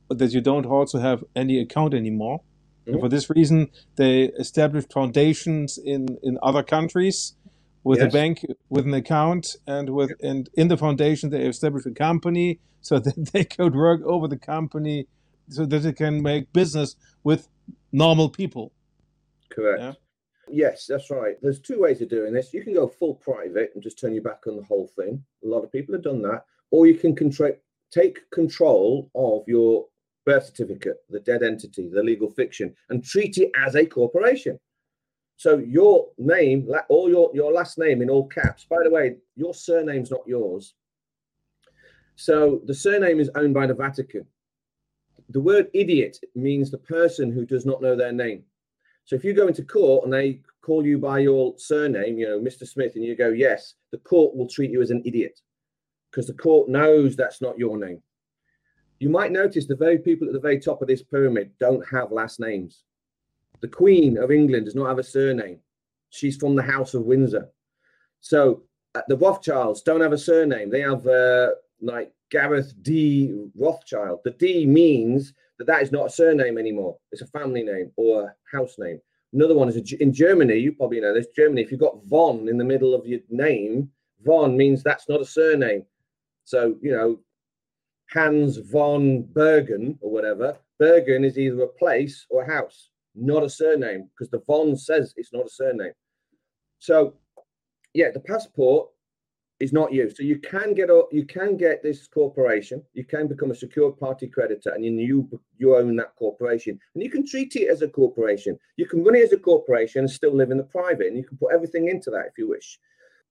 that you don't also have any account anymore. Mm-hmm. And for this reason, they established foundations in in other countries with yes. a bank with an account and with and in the foundation they established a company so (laughs) that they could work over the company so that it can make business with normal people correct yeah? yes that's right there's two ways of doing this you can go full private and just turn your back on the whole thing a lot of people have done that or you can control take control of your birth certificate the dead entity the legal fiction and treat it as a corporation so your name, all your, your last name in all caps. By the way, your surname's not yours. So the surname is owned by the Vatican. The word idiot means the person who does not know their name. So if you go into court and they call you by your surname, you know, Mr. Smith, and you go, yes, the court will treat you as an idiot because the court knows that's not your name. You might notice the very people at the very top of this pyramid don't have last names. The Queen of England does not have a surname. She's from the House of Windsor. So uh, the Rothschilds don't have a surname. They have uh, like Gareth D. Rothschild. The D means that that is not a surname anymore. It's a family name or a house name. Another one is a, in Germany. You probably know this. Germany, if you've got von in the middle of your name, von means that's not a surname. So you know, Hans von Bergen or whatever. Bergen is either a place or a house not a surname because the Von says it's not a surname. So, yeah, the passport is not you. So you can get a, you can get this corporation. You can become a secured party creditor, and you you own that corporation, and you can treat it as a corporation. You can run it as a corporation and still live in the private, and you can put everything into that if you wish.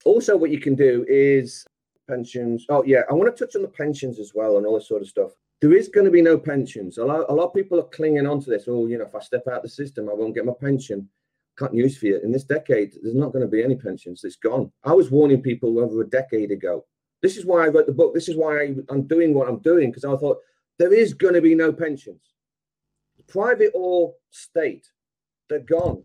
Also, what you can do is pensions. Oh yeah, I want to touch on the pensions as well and all this sort of stuff there is going to be no pensions. A lot, a lot of people are clinging on to this. Oh, you know, if I step out the system, I won't get my pension. Can't news for you. In this decade, there's not going to be any pensions. It's gone. I was warning people over a decade ago. This is why I wrote the book. This is why I, I'm doing what I'm doing because I thought there is going to be no pensions, private or state. They're gone.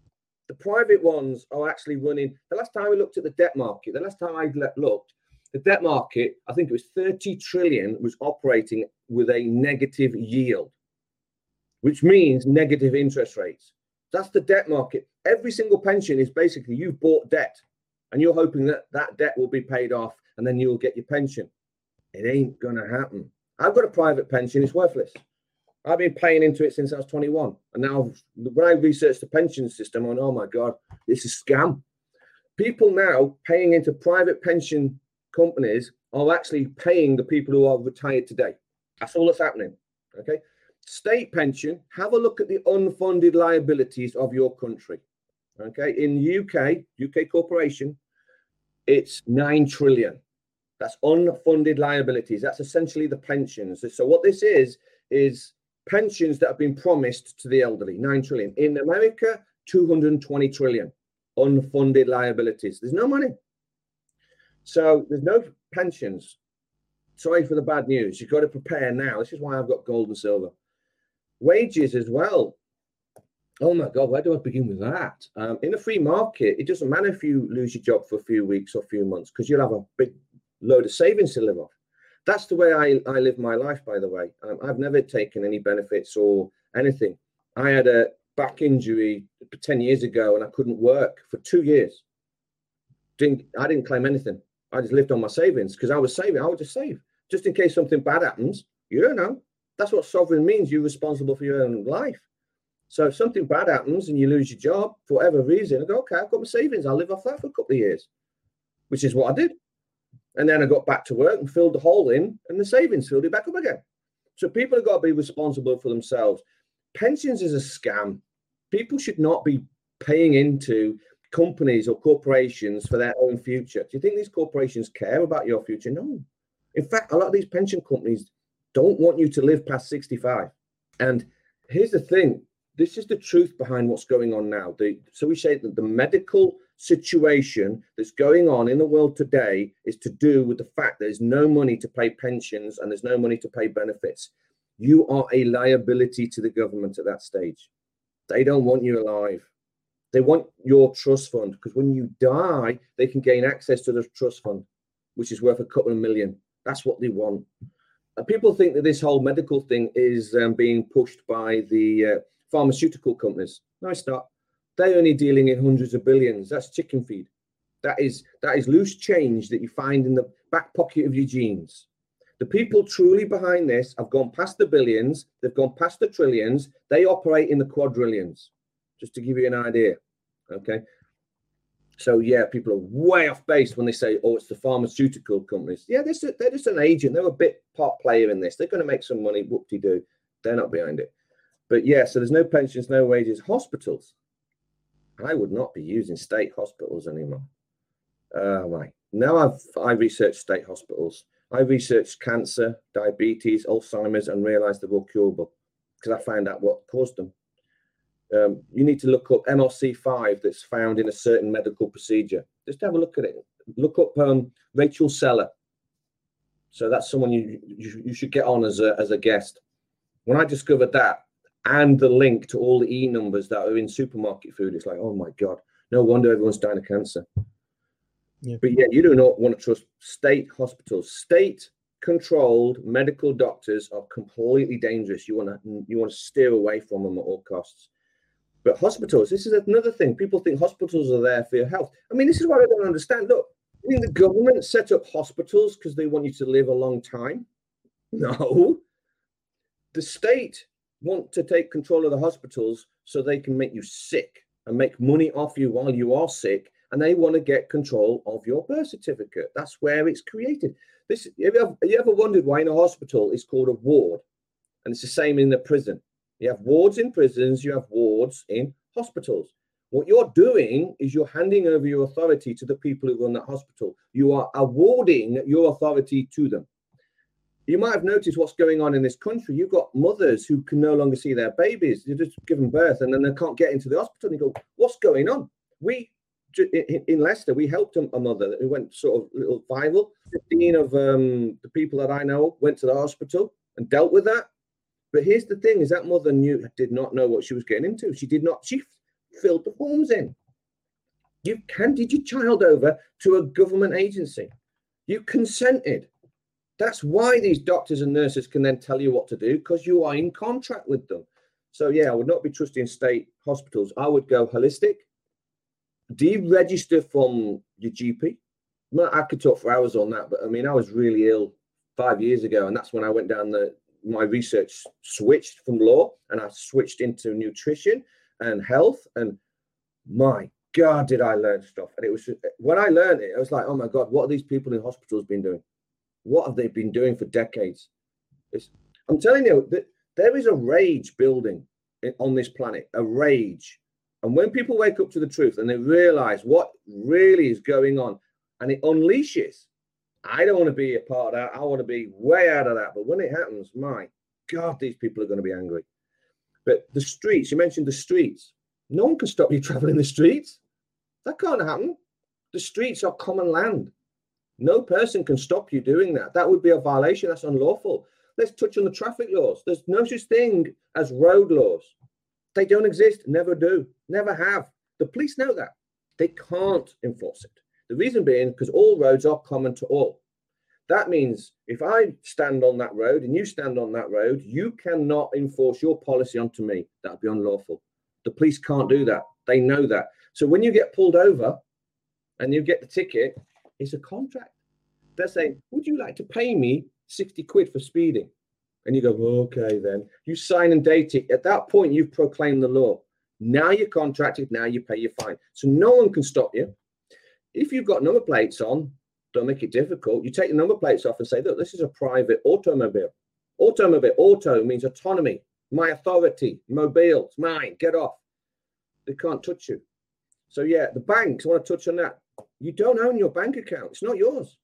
The private ones are actually running. The last time we looked at the debt market, the last time I looked, the debt market, I think it was 30 trillion, was operating with a negative yield, which means negative interest rates. That's the debt market. Every single pension is basically you've bought debt and you're hoping that that debt will be paid off and then you'll get your pension. It ain't going to happen. I've got a private pension, it's worthless. I've been paying into it since I was 21. And now, when I researched the pension system, I went, oh my God, it's a scam. People now paying into private pension companies are actually paying the people who are retired today. That's all that's happening. Okay. State pension, have a look at the unfunded liabilities of your country. Okay. In UK, UK corporation, it's 9 trillion. That's unfunded liabilities. That's essentially the pensions. So what this is, is pensions that have been promised to the elderly, 9 trillion. In America, 220 trillion unfunded liabilities. There's no money. So there's no pensions. Sorry for the bad news. You've got to prepare now. This is why I've got gold and silver. Wages as well. Oh my God, where do I begin with that? Um, in a free market, it doesn't matter if you lose your job for a few weeks or a few months because you'll have a big load of savings to live off. That's the way I, I live my life, by the way. Um, I've never taken any benefits or anything. I had a back injury 10 years ago and I couldn't work for two years. Didn't, I didn't claim anything. I just lived on my savings because I was saving. I would just save just in case something bad happens. You don't know. That's what sovereign means. You're responsible for your own life. So if something bad happens and you lose your job for whatever reason, I go, okay, I've got my savings. I'll live off that for a couple of years, which is what I did. And then I got back to work and filled the hole in, and the savings filled it back up again. So people have got to be responsible for themselves. Pensions is a scam. People should not be paying into companies or corporations for their own future. Do you think these corporations care about your future? No. In fact, a lot of these pension companies don't want you to live past 65. And here's the thing this is the truth behind what's going on now. The, so we say that the medical situation that's going on in the world today is to do with the fact there's no money to pay pensions and there's no money to pay benefits. You are a liability to the government at that stage. They don't want you alive. They want your trust fund because when you die, they can gain access to the trust fund, which is worth a couple of million. That's what they want. And people think that this whole medical thing is um, being pushed by the uh, pharmaceutical companies. No, it's not. They're only dealing in hundreds of billions. That's chicken feed. That is that is loose change that you find in the back pocket of your jeans. The people truly behind this have gone past the billions. They've gone past the trillions. They operate in the quadrillions. Just to give you an idea. Okay. So yeah, people are way off base when they say, "Oh, it's the pharmaceutical companies." Yeah, they're just, they're just an agent. They're a bit part player in this. They're going to make some money. Whoop de doo. They're not behind it. But yeah, so there's no pensions, no wages. Hospitals. I would not be using state hospitals anymore. Uh. Now I've I researched state hospitals. I researched cancer, diabetes, Alzheimer's, and realized they were curable because I found out what caused them. Um, you need to look up MRC5 that's found in a certain medical procedure. Just have a look at it. Look up um, Rachel Seller. So that's someone you, you, you should get on as a as a guest. When I discovered that and the link to all the E numbers that are in supermarket food, it's like, oh my god, no wonder everyone's dying of cancer. Yeah. But yeah, you do not want to trust state hospitals. State controlled medical doctors are completely dangerous. You want to you want to steer away from them at all costs. But hospitals, this is another thing. People think hospitals are there for your health. I mean, this is what I don't understand. Look, I mean, the government set up hospitals because they want you to live a long time. No. The state want to take control of the hospitals so they can make you sick and make money off you while you are sick. And they want to get control of your birth certificate. That's where it's created. This have you, ever, have you ever wondered why in a hospital it's called a ward? And it's the same in the prison. You have wards in prisons, you have wards in hospitals. What you're doing is you're handing over your authority to the people who run that hospital. You are awarding your authority to them. You might have noticed what's going on in this country. You've got mothers who can no longer see their babies. They're just given birth and then they can't get into the hospital. And you go, what's going on? We in Leicester, we helped a mother who went sort of little viral. 15 of um, the people that I know went to the hospital and dealt with that. But here's the thing: is that mother knew did not know what she was getting into. She did not. She filled the forms in. You handed your child over to a government agency. You consented. That's why these doctors and nurses can then tell you what to do because you are in contract with them. So yeah, I would not be trusting state hospitals. I would go holistic. Deregister from your GP. I could talk for hours on that, but I mean, I was really ill five years ago, and that's when I went down the my research switched from law and I switched into nutrition and health. And my God, did I learn stuff. And it was when I learned it, I was like, oh my God, what are these people in hospitals been doing? What have they been doing for decades? It's, I'm telling you that there is a rage building on this planet, a rage. And when people wake up to the truth and they realize what really is going on, and it unleashes I don't want to be a part of that. I want to be way out of that. But when it happens, my God, these people are going to be angry. But the streets, you mentioned the streets. No one can stop you (laughs) traveling the streets. That can't happen. The streets are common land. No person can stop you doing that. That would be a violation. That's unlawful. Let's touch on the traffic laws. There's no such thing as road laws. They don't exist, never do, never have. The police know that. They can't enforce it. The reason being because all roads are common to all. That means if I stand on that road and you stand on that road, you cannot enforce your policy onto me. That would be unlawful. The police can't do that. They know that. So when you get pulled over and you get the ticket, it's a contract. They're saying, Would you like to pay me 60 quid for speeding? And you go, okay, then you sign and date it. At that point, you've proclaimed the law. Now you're contracted. Now you pay your fine. So no one can stop you. If you've got number plates on, don't make it difficult. You take the number plates off and say, look, this is a private automobile. Automobile, auto means autonomy, my authority, mobile, it's mine, get off. They can't touch you. So, yeah, the banks, I want to touch on that. You don't own your bank account, it's not yours.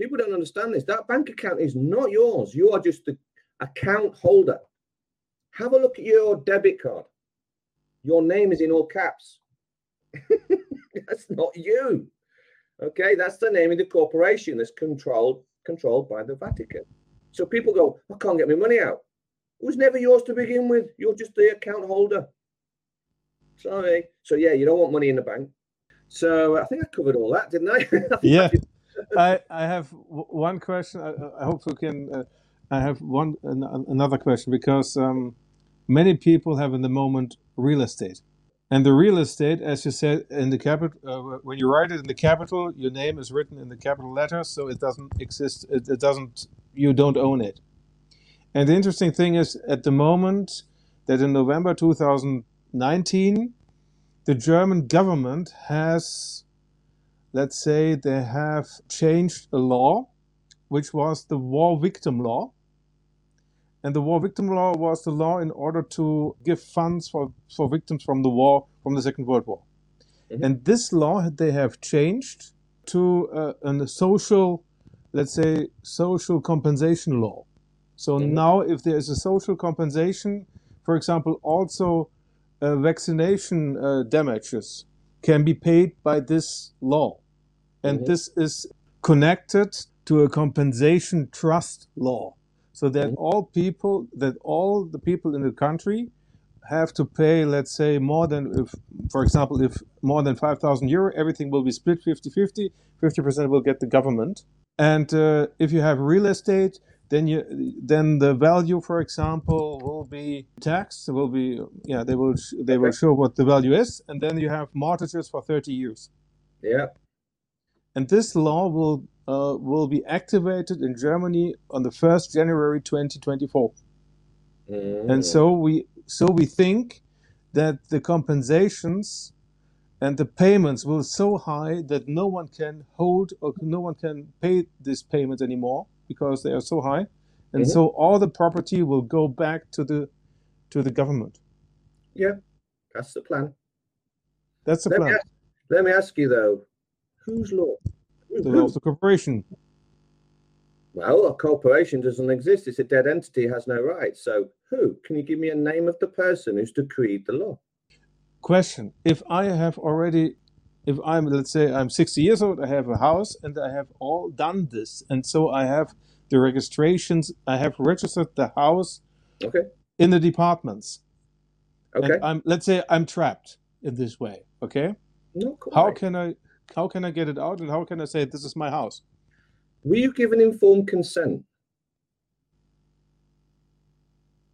People don't understand this. That bank account is not yours. You are just the account holder. Have a look at your debit card. Your name is in all caps. (laughs) that's not you. Okay, that's the name of the corporation that's controlled controlled by the Vatican. So people go, I can't get my money out. It was never yours to begin with. You're just the account holder. Sorry. So yeah, you don't want money in the bank. So I think I covered all that, didn't I? (laughs) I yeah. I, I have one question. I, I hope we can. Uh, I have one another question because um, many people have in the moment real estate, and the real estate, as you said in the capital, uh, when you write it in the capital, your name is written in the capital letters, so it doesn't exist. It, it doesn't. You don't own it. And the interesting thing is, at the moment, that in November 2019, the German government has, let's say, they have changed a law, which was the war victim law. And the war victim law was the law in order to give funds for, for victims from the war, from the Second World War. Mm-hmm. And this law they have changed to uh, a social, let's say, social compensation law. So mm-hmm. now, if there is a social compensation, for example, also uh, vaccination uh, damages can be paid by this law. And mm-hmm. this is connected to a compensation trust law. So that mm-hmm. all people, that all the people in the country have to pay, let's say, more than, if, for example, if more than 5,000 euro, everything will be split 50 50. 50% will get the government. And uh, if you have real estate, then you then the value for example will be taxed will be yeah they will they will show what the value is and then you have mortgages for 30 years yeah and this law will uh, will be activated in germany on the 1st january 2024 mm. and so we so we think that the compensations and the payments will so high that no one can hold or no one can pay this payment anymore because they are so high, and mm-hmm. so all the property will go back to the to the government. Yeah, that's the plan. That's the let plan. Me ask, let me ask you though, whose law? Of the corporation. Well, a corporation doesn't exist. It's a dead entity, has no rights. So, who? Can you give me a name of the person who's decreed the law? Question: If I have already if I'm, let's say, I'm 60 years old, I have a house and I have all done this. And so I have the registrations, I have registered the house okay. in the departments. Okay. And I'm, let's say I'm trapped in this way. Okay. No, how can I, how can I get it out and how can I say this is my house? Were you given informed consent?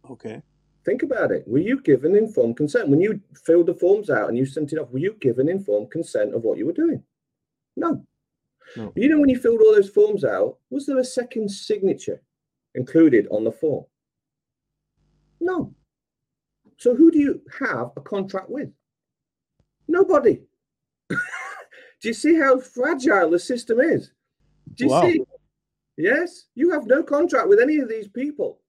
Okay. Think about it. Were you given informed consent when you filled the forms out and you sent it off? Were you given informed consent of what you were doing? No. no. You know, when you filled all those forms out, was there a second signature included on the form? No. So who do you have a contract with? Nobody. (laughs) do you see how fragile the system is? Do you wow. see? Yes, you have no contract with any of these people.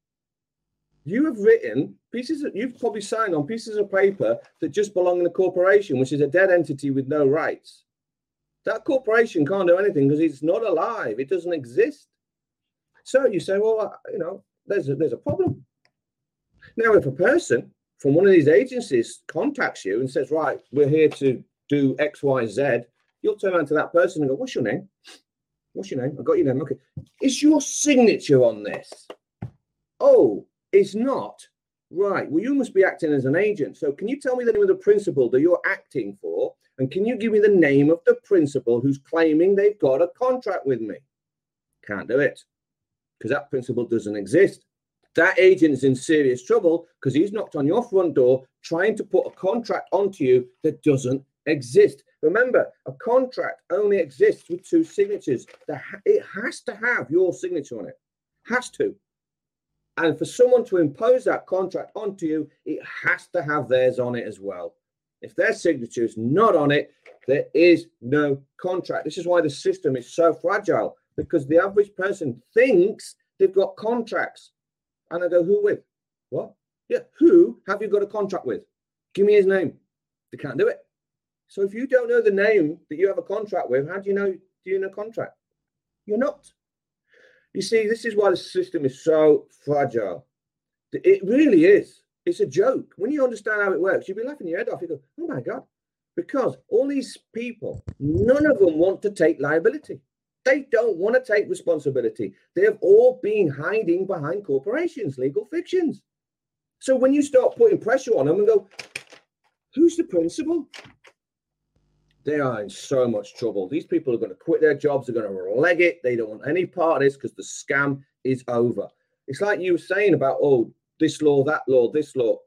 You have written pieces that you've probably signed on pieces of paper that just belong in a corporation, which is a dead entity with no rights. That corporation can't do anything because it's not alive. It doesn't exist. So you say, well, uh, you know, there's a, there's a problem. Now, if a person from one of these agencies contacts you and says, right, we're here to do X, Y, Z, you'll turn around to that person and go, what's your name? What's your name? I got your name. Okay. Is your signature on this? Oh, it's not right. Well, you must be acting as an agent. So, can you tell me the name of the principal that you're acting for? And can you give me the name of the principal who's claiming they've got a contract with me? Can't do it because that principal doesn't exist. That agent is in serious trouble because he's knocked on your front door trying to put a contract onto you that doesn't exist. Remember, a contract only exists with two signatures. It has to have your signature on it. Has to. And for someone to impose that contract onto you, it has to have theirs on it as well. If their signature is not on it, there is no contract. This is why the system is so fragile because the average person thinks they've got contracts. And I go, who with? What? Yeah, who have you got a contract with? Give me his name. They can't do it. So if you don't know the name that you have a contract with, how do you know do you know contract? You're not. You see, this is why the system is so fragile. It really is. It's a joke. When you understand how it works, you'll be laughing your head off. You go, oh my God. Because all these people, none of them want to take liability. They don't want to take responsibility. They have all been hiding behind corporations, legal fictions. So when you start putting pressure on them and go, who's the principal? They are in so much trouble. These people are going to quit their jobs. They're going to leg it. They don't want any part of this because the scam is over. It's like you were saying about, oh, this law, that law, this law.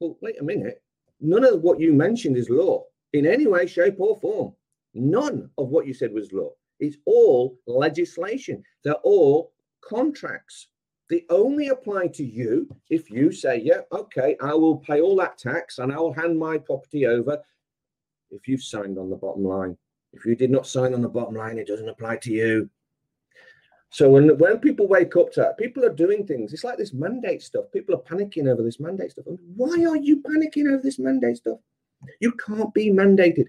Well, wait a minute. None of what you mentioned is law in any way, shape, or form. None of what you said was law. It's all legislation. They're all contracts. They only apply to you if you say, yeah, okay, I will pay all that tax and I will hand my property over if you've signed on the bottom line. If you did not sign on the bottom line, it doesn't apply to you. So when, when people wake up to that, people are doing things. It's like this mandate stuff. People are panicking over this mandate stuff. why are you panicking over this mandate stuff? You can't be mandated.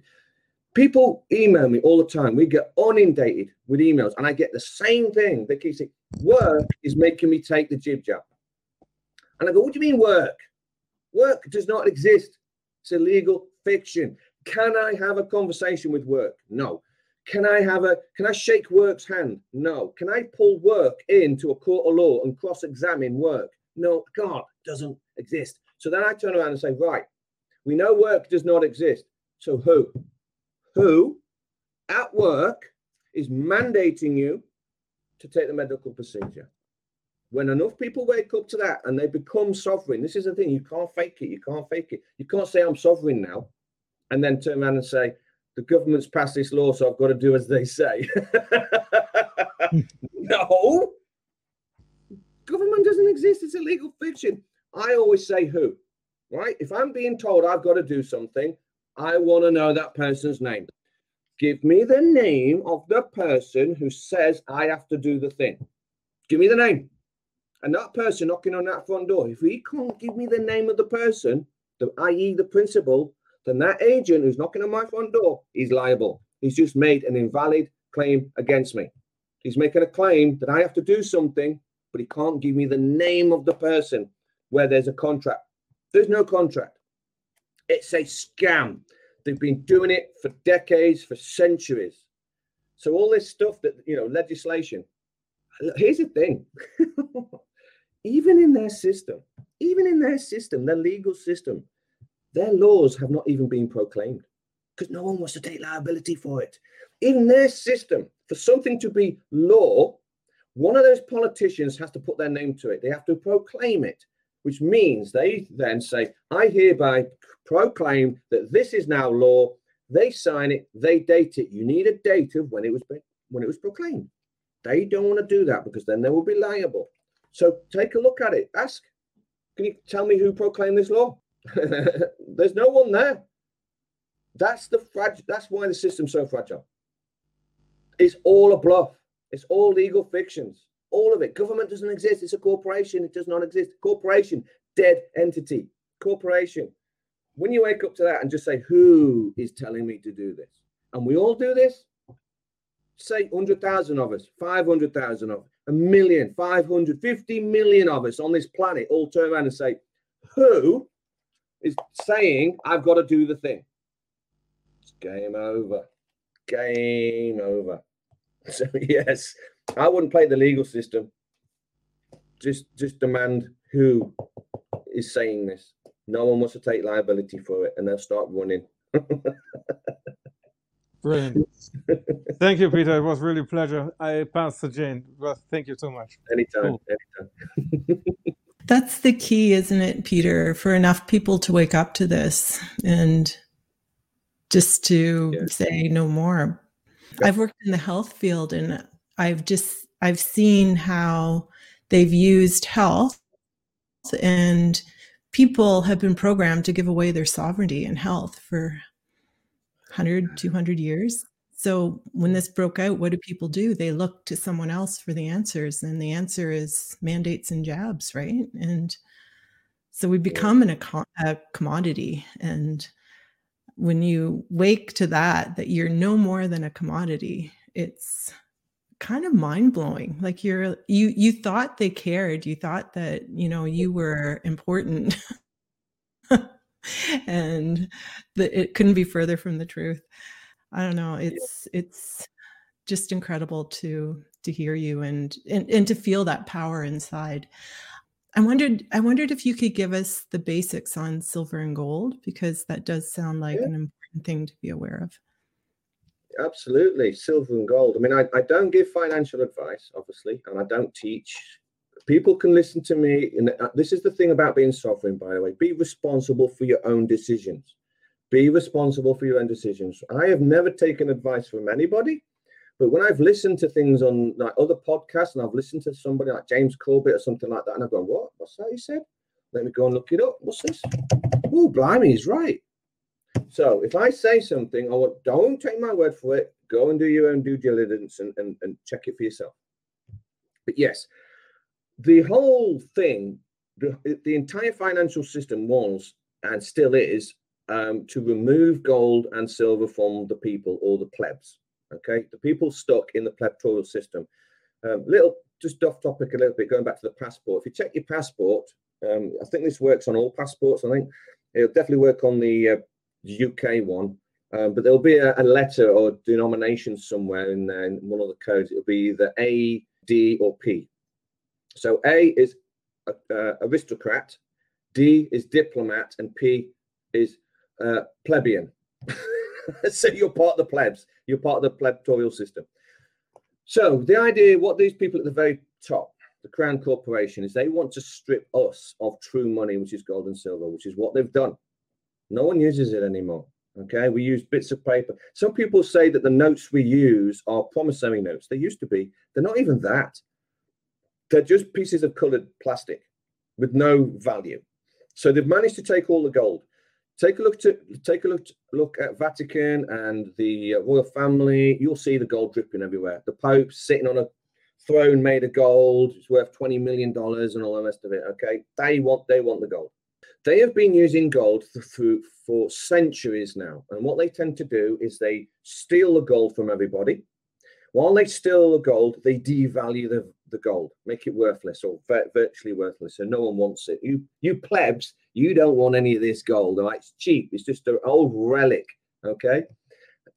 People email me all the time. We get inundated with emails, and I get the same thing. They keep saying, Work is making me take the jib jab. And I go, What do you mean work? Work does not exist. It's illegal fiction. Can I have a conversation with work? No. Can I have a can I shake work's hand? No. Can I pull work into a court of law and cross-examine work? No, God doesn't exist. So then I turn around and say, right, we know work does not exist. So who? Who at work is mandating you to take the medical procedure? When enough people wake up to that and they become sovereign, this is the thing, you can't fake it. You can't fake it. You can't say I'm sovereign now and then turn around and say, the government's passed this law, so I've got to do as they say. (laughs) no. Government doesn't exist. It's a legal fiction. I always say who right? If I'm being told I've got to do something, I want to know that person's name. Give me the name of the person who says I have to do the thing. Give me the name. And that person knocking on that front door, if he can't give me the name of the person, the, i.e., the principal, then that agent who's knocking on my front door is liable. He's just made an invalid claim against me. He's making a claim that I have to do something, but he can't give me the name of the person where there's a contract there's no contract. It's a scam. They've been doing it for decades, for centuries. So all this stuff that you know, legislation. Here's the thing. (laughs) even in their system, even in their system, their legal system, their laws have not even been proclaimed because no one wants to take liability for it. In their system, for something to be law, one of those politicians has to put their name to it. They have to proclaim it which means they then say, I hereby proclaim that this is now law. They sign it, they date it. You need a date of when it was when it was proclaimed. They don't want to do that because then they will be liable. So take a look at it. Ask, can you tell me who proclaimed this law? (laughs) There's no one there. That's the frag- that's why the system's so fragile. It's all a bluff. It's all legal fictions all of it. Government doesn't exist. It's a corporation. It does not exist. Corporation, dead entity. Corporation. When you wake up to that and just say, who is telling me to do this? And we all do this. Say 100,000 of us, 500,000 of us, a million, 550 million of us on this planet all turn around and say, who is saying I've got to do the thing? It's game over. Game over. (laughs) So, yes, I wouldn't play the legal system. Just just demand who is saying this. No one wants to take liability for it, and they'll start running. (laughs) Brilliant. thank you, Peter. It was really a pleasure. I pass to Jane. Well, thank you so much. Anytime. Cool. Anytime. (laughs) That's the key, isn't it, Peter? For enough people to wake up to this and just to yeah. say no more. I've worked in the health field and I've just I've seen how they've used health and people have been programmed to give away their sovereignty and health for 100 200 years so when this broke out what do people do? They look to someone else for the answers and the answer is mandates and jabs right? And so we become an, a, commodity and when you wake to that that you're no more than a commodity it's kind of mind blowing like you're you you thought they cared. You thought that you know you were important. (laughs) And that it couldn't be further from the truth i don't know it's it's just incredible to to hear you and and, and to feel that power inside I wondered I wondered if you could give us the basics on silver and gold because that does sound like yeah. an important thing to be aware of. Absolutely, silver and gold. I mean, I, I don't give financial advice, obviously, and I don't teach. People can listen to me. And uh, this is the thing about being sovereign, by the way. Be responsible for your own decisions. Be responsible for your own decisions. I have never taken advice from anybody. But when I've listened to things on like other podcasts and I've listened to somebody like James Corbett or something like that, and I've gone, What? What's that he said? Let me go and look it up. What's this? Oh, blimey, he's right. So if I say something, I want don't take my word for it. Go and do your own due diligence and, and, and check it for yourself. But yes, the whole thing, the, the entire financial system was and still is um, to remove gold and silver from the people or the plebs. Okay, the people stuck in the plebtorial system. Um, little, just off topic a little bit, going back to the passport. If you check your passport, um, I think this works on all passports. I think it'll definitely work on the uh, UK one, um, but there'll be a, a, letter or denomination somewhere in there in one of the codes. It'll be either A, D, or P. So A is uh, aristocrat, D is diplomat, and P is uh, plebeian. (laughs) so you're part of the plebs. You're part of the plebtorial system. So the idea, what these people at the very top, the Crown Corporation, is they want to strip us of true money, which is gold and silver, which is what they've done. No one uses it anymore. Okay, we use bits of paper. Some people say that the notes we use are promissory notes. They used to be. They're not even that. They're just pieces of colored plastic with no value. So they've managed to take all the gold. Take a look to take a look look at Vatican and the uh, royal family. You'll see the gold dripping everywhere. The Pope sitting on a throne made of gold. It's worth twenty million dollars and all the rest of it. Okay, they want they want the gold. They have been using gold for, for centuries now, and what they tend to do is they steal the gold from everybody. While they steal the gold, they devalue the, the gold, make it worthless or virtually worthless, so no one wants it. You you plebs you don't want any of this gold. Right? It's cheap. It's just an old relic. Okay.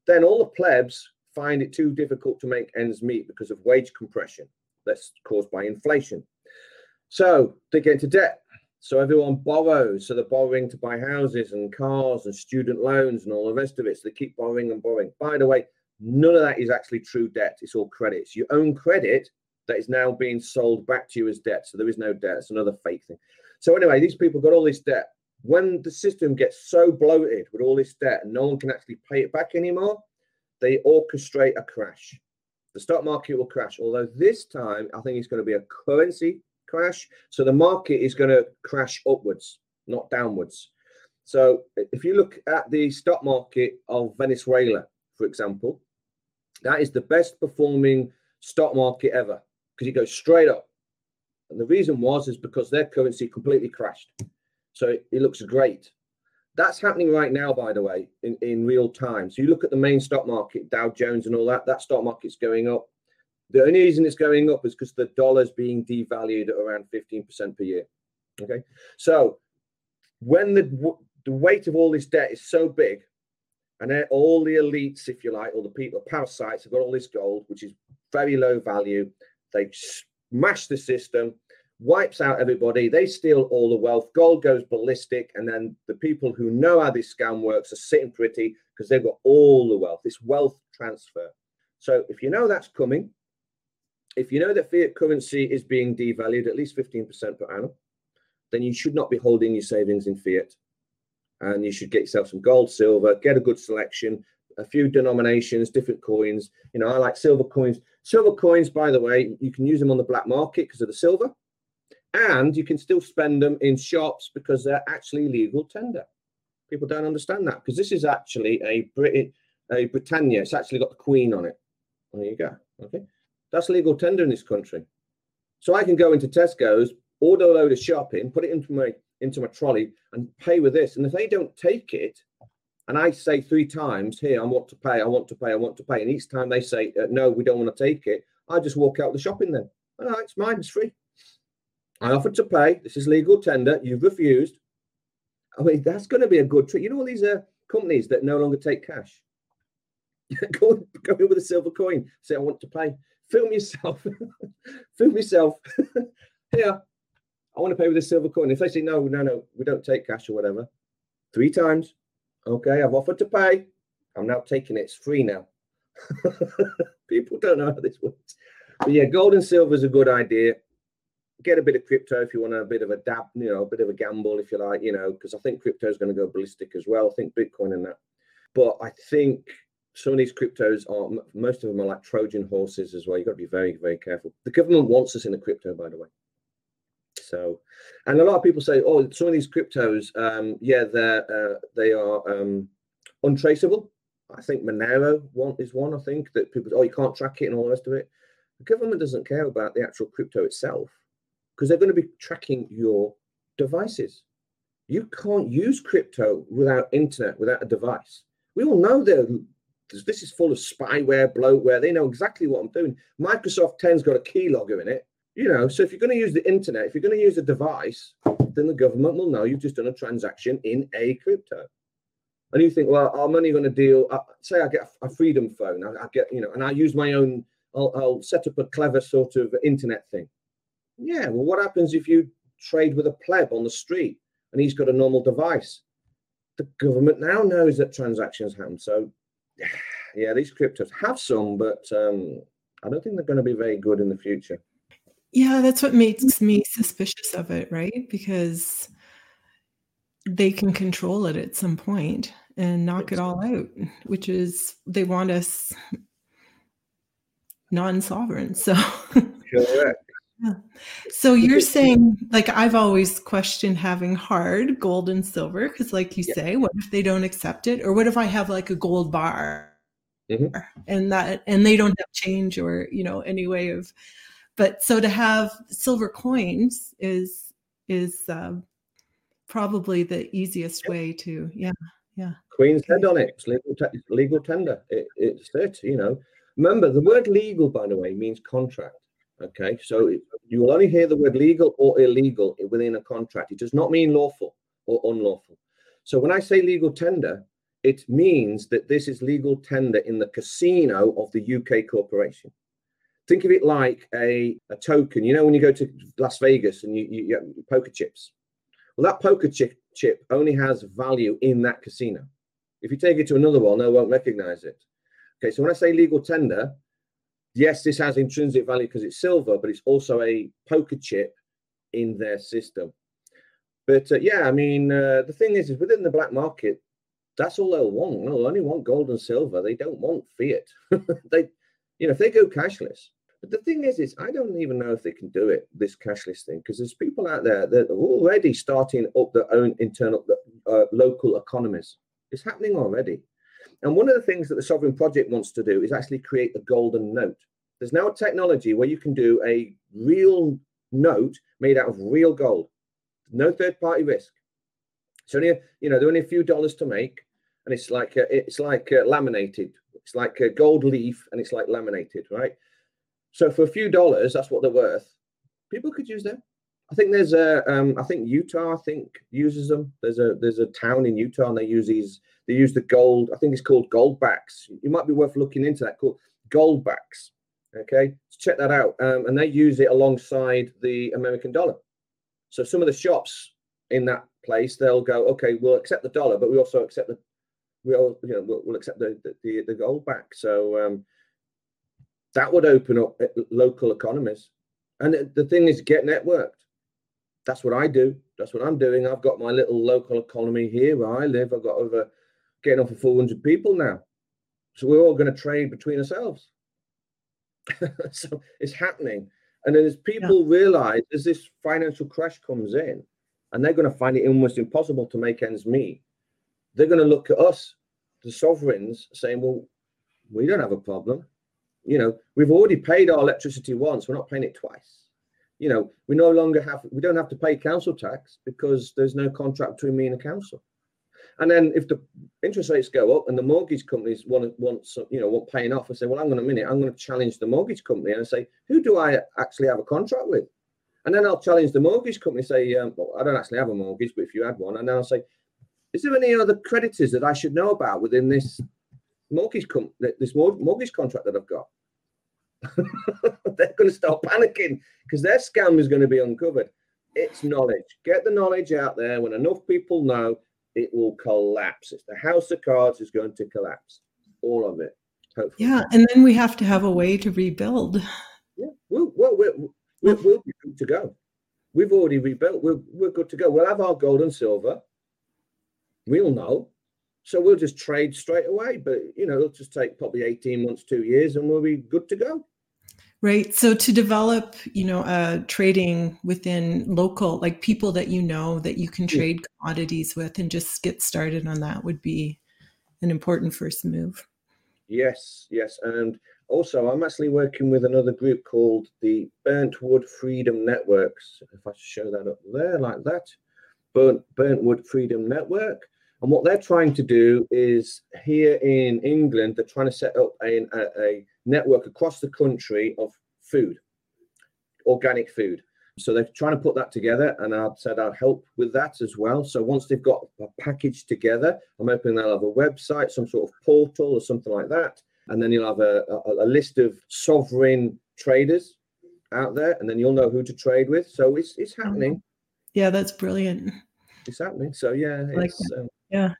Then all the plebs find it too difficult to make ends meet because of wage compression that's caused by inflation. So they get into debt. So everyone borrows. So they're borrowing to buy houses and cars and student loans and all the rest of it. So they keep borrowing and borrowing. By the way, none of that is actually true debt. It's all credits. You own credit that is now being sold back to you as debt. So there is no debt. It's another fake thing. So anyway, these people got all this debt. When the system gets so bloated with all this debt and no one can actually pay it back anymore, they orchestrate a crash. The stock market will crash. Although this time, I think it's going to be a currency crash. So the market is going to crash upwards, not downwards. So if you look at the stock market of Venezuela, for example, that is the best performing stock market ever because it goes straight up. And the reason was is because their currency completely crashed. So it, it looks great. That's happening right now, by the way, in, in real time. So you look at the main stock market, Dow Jones and all that, that stock market's going up. The only reason it's going up is because the dollar's being devalued at around 15% per year. Okay. So when the the weight of all this debt is so big, and all the elites, if you like, or the people, parasites have got all this gold, which is very low value. They smash the system, wipes out everybody. They steal all the wealth. Gold goes ballistic. And then the people who know how this scam works are sitting pretty because they've got all the wealth, this wealth transfer. So if you know that's coming, if you know that fiat currency is being devalued at least 15% per annum, then you should not be holding your savings in fiat. And you should get yourself some gold, silver, get a good selection, a few denominations, different coins. You know, I like silver coins. Silver coins, by the way, you can use them on the black market because of the silver. and you can still spend them in shops because they're actually legal tender. People don't understand that because this is actually a Brit a Britannia. It's actually got the Queen on it. There you go. Okay, that's legal tender in this country. So I can go into Tesco's, order a load of shopping, put it into my into my trolley, and pay with this. And if they don't take it, and I say three times, "Here, I want to pay, I want to pay, I want to pay," and each time they say, uh, "No, we don't want to take it," I just walk out the shopping. Then, right, it's mine, it's free. I offered to pay. This is legal tender. You've refused. I mean, that's going to be a good trick. You know all these uh, companies that no longer take cash. (laughs) go, go in with a silver coin. Say, I want to pay. Film yourself. (laughs) Film yourself. (laughs) Here, I want to pay with a silver coin. If they say, no, no, no, we don't take cash or whatever, three times. Okay, I've offered to pay. I'm now taking it. It's free now. (laughs) People don't know how this works. But yeah, gold and silver is a good idea get a bit of crypto if you want a bit of a dab, you know, a bit of a gamble if you like, you know, because I think crypto is going to go ballistic as well. I think Bitcoin and that. But I think some of these cryptos are most of them are like Trojan horses as well. You've got to be very, very careful. The government wants us in the crypto, by the way. So, and a lot of people say, oh, some of these cryptos, um, yeah, they're uh, they are um, untraceable. I think Monero one is one. I think that people, oh, you can't track it and all the rest of it. The government doesn't care about the actual crypto itself because they're going to be tracking your devices. You can't use crypto without internet, without a device. We all know that this is full of spyware, bloatware. They know exactly what I'm doing. Microsoft 10's got a keylogger in it. You know, so if you're going to use the internet, if you're going to use a device, then the government will know you've just done a transaction in a crypto. And you think, well, I'm only going to deal. Uh, say I get a, freedom phone, I, I, get, you know, and I use my own. I'll, I'll set up a clever sort of internet thing. Yeah, well, what happens if you trade with a pleb on the street and he's got a normal device? The government now knows that transactions happen. So, (sighs) yeah, these cryptos have some, but um, I don't think they're going to be very good in the future. Yeah, that's what makes me suspicious of it, right? Because they can control it at some point and knock it all out, which is they want us non-sovereign. So (laughs) correct. Yeah. So you're saying, like, I've always questioned having hard gold and silver because, like you yeah. say, what if they don't accept it, or what if I have like a gold bar, mm-hmm. and that and they don't have change or you know any way of, but so to have silver coins is is uh, probably the easiest way to yeah yeah. Queen's head on it. It's legal, te- legal tender. It, it's it. You know. Remember, the word legal, by the way, means contract. Okay, so you will only hear the word legal or illegal within a contract. It does not mean lawful or unlawful. So when I say legal tender, it means that this is legal tender in the casino of the UK corporation. Think of it like a, a token. You know, when you go to Las Vegas and you, you, you poker chips. Well, that poker chip, chip only has value in that casino. If you take it to another one, they won't recognize it. Okay, so when I say legal tender, yes, this has intrinsic value because it's silver, but it's also a poker chip in their system. But uh, yeah, I mean, uh, the thing is, is within the black market, that's all they'll want. They'll only want gold and silver. They don't want fiat. (laughs) they, you know, if they go cashless. But the thing is, is I don't even know if they can do it this cashless thing because there's people out there that are already starting up their own internal uh, local economies. It's happening already. And one of the things that the Sovereign Project wants to do is actually create a golden note. There's now a technology where you can do a real note made out of real gold, no third party risk. It's only, a, you know, there are only a few dollars to make, and it's like uh, it's like uh, laminated. It's like a gold leaf, and it's like laminated, right? So for a few dollars, that's what they're worth. People could use them. I think there's a, um, I think Utah, I think uses them. There's a there's a town in Utah, and they use these they use the gold. I think it's called goldbacks. It might be worth looking into that. Called goldbacks. Okay, so check that out. Um, and they use it alongside the American dollar. So some of the shops in that place, they'll go, okay, we'll accept the dollar, but we also accept the we'll you know we'll, we'll accept the, the the gold back. So um, that would open up uh, local economies. And the thing is, get networked. That's what I do. That's what I'm doing. I've got my little local economy here where I live. I've got over getting off of 400 people now. So we're all going to trade between ourselves. (laughs) so it's happening. And then as people yeah. realize, as this financial crash comes in, and they're going to find it almost impossible to make ends meet, they're going to look at us, the sovereigns, saying, well, we don't have a problem. You know, we've already paid our electricity once, we're not paying it twice. You know, we no longer have, we don't have to pay council tax because there's no contract between me and the council. And then if the interest rates go up and the mortgage companies want want some, you know, want paying off, I say, well, hang on a minute, I'm going to challenge the mortgage company and I say, who do I actually have a contract with? And then I'll challenge the mortgage company, say, um, well, I don't actually have a mortgage, but if you had one, and then I'll say, is there any other creditors that I should know about within this mortgage com- this mortgage contract that I've got? (laughs) They're going to start panicking because their scam is going to be uncovered. It's knowledge. Get the knowledge out there. When enough people know, it will collapse. It's the house of cards is going to collapse, all of it. Hopefully. Yeah, and then we have to have a way to rebuild. Yeah, well, well we're, we're, we'll be good to go. We've already rebuilt. We're, we're good to go. We'll have our gold and silver. We'll know. So we'll just trade straight away. But, you know, it'll just take probably 18 months, two years, and we'll be good to go. Right. So to develop, you know, uh, trading within local, like people that you know that you can trade commodities with and just get started on that would be an important first move. Yes, yes. And also, I'm actually working with another group called the Burnt Wood Freedom Networks. If I show that up there like that, Burnt, Burnt Wood Freedom Network. And what they're trying to do is here in England, they're trying to set up a, a, network across the country of food, organic food. So they're trying to put that together, and I've said I'll help with that as well. So once they've got a package together, I'm hoping they'll have a website, some sort of portal or something like that, and then you'll have a, a, a list of sovereign traders out there, and then you'll know who to trade with. So it's it's happening. Yeah, that's brilliant. It's happening. So yeah, like um, yeah.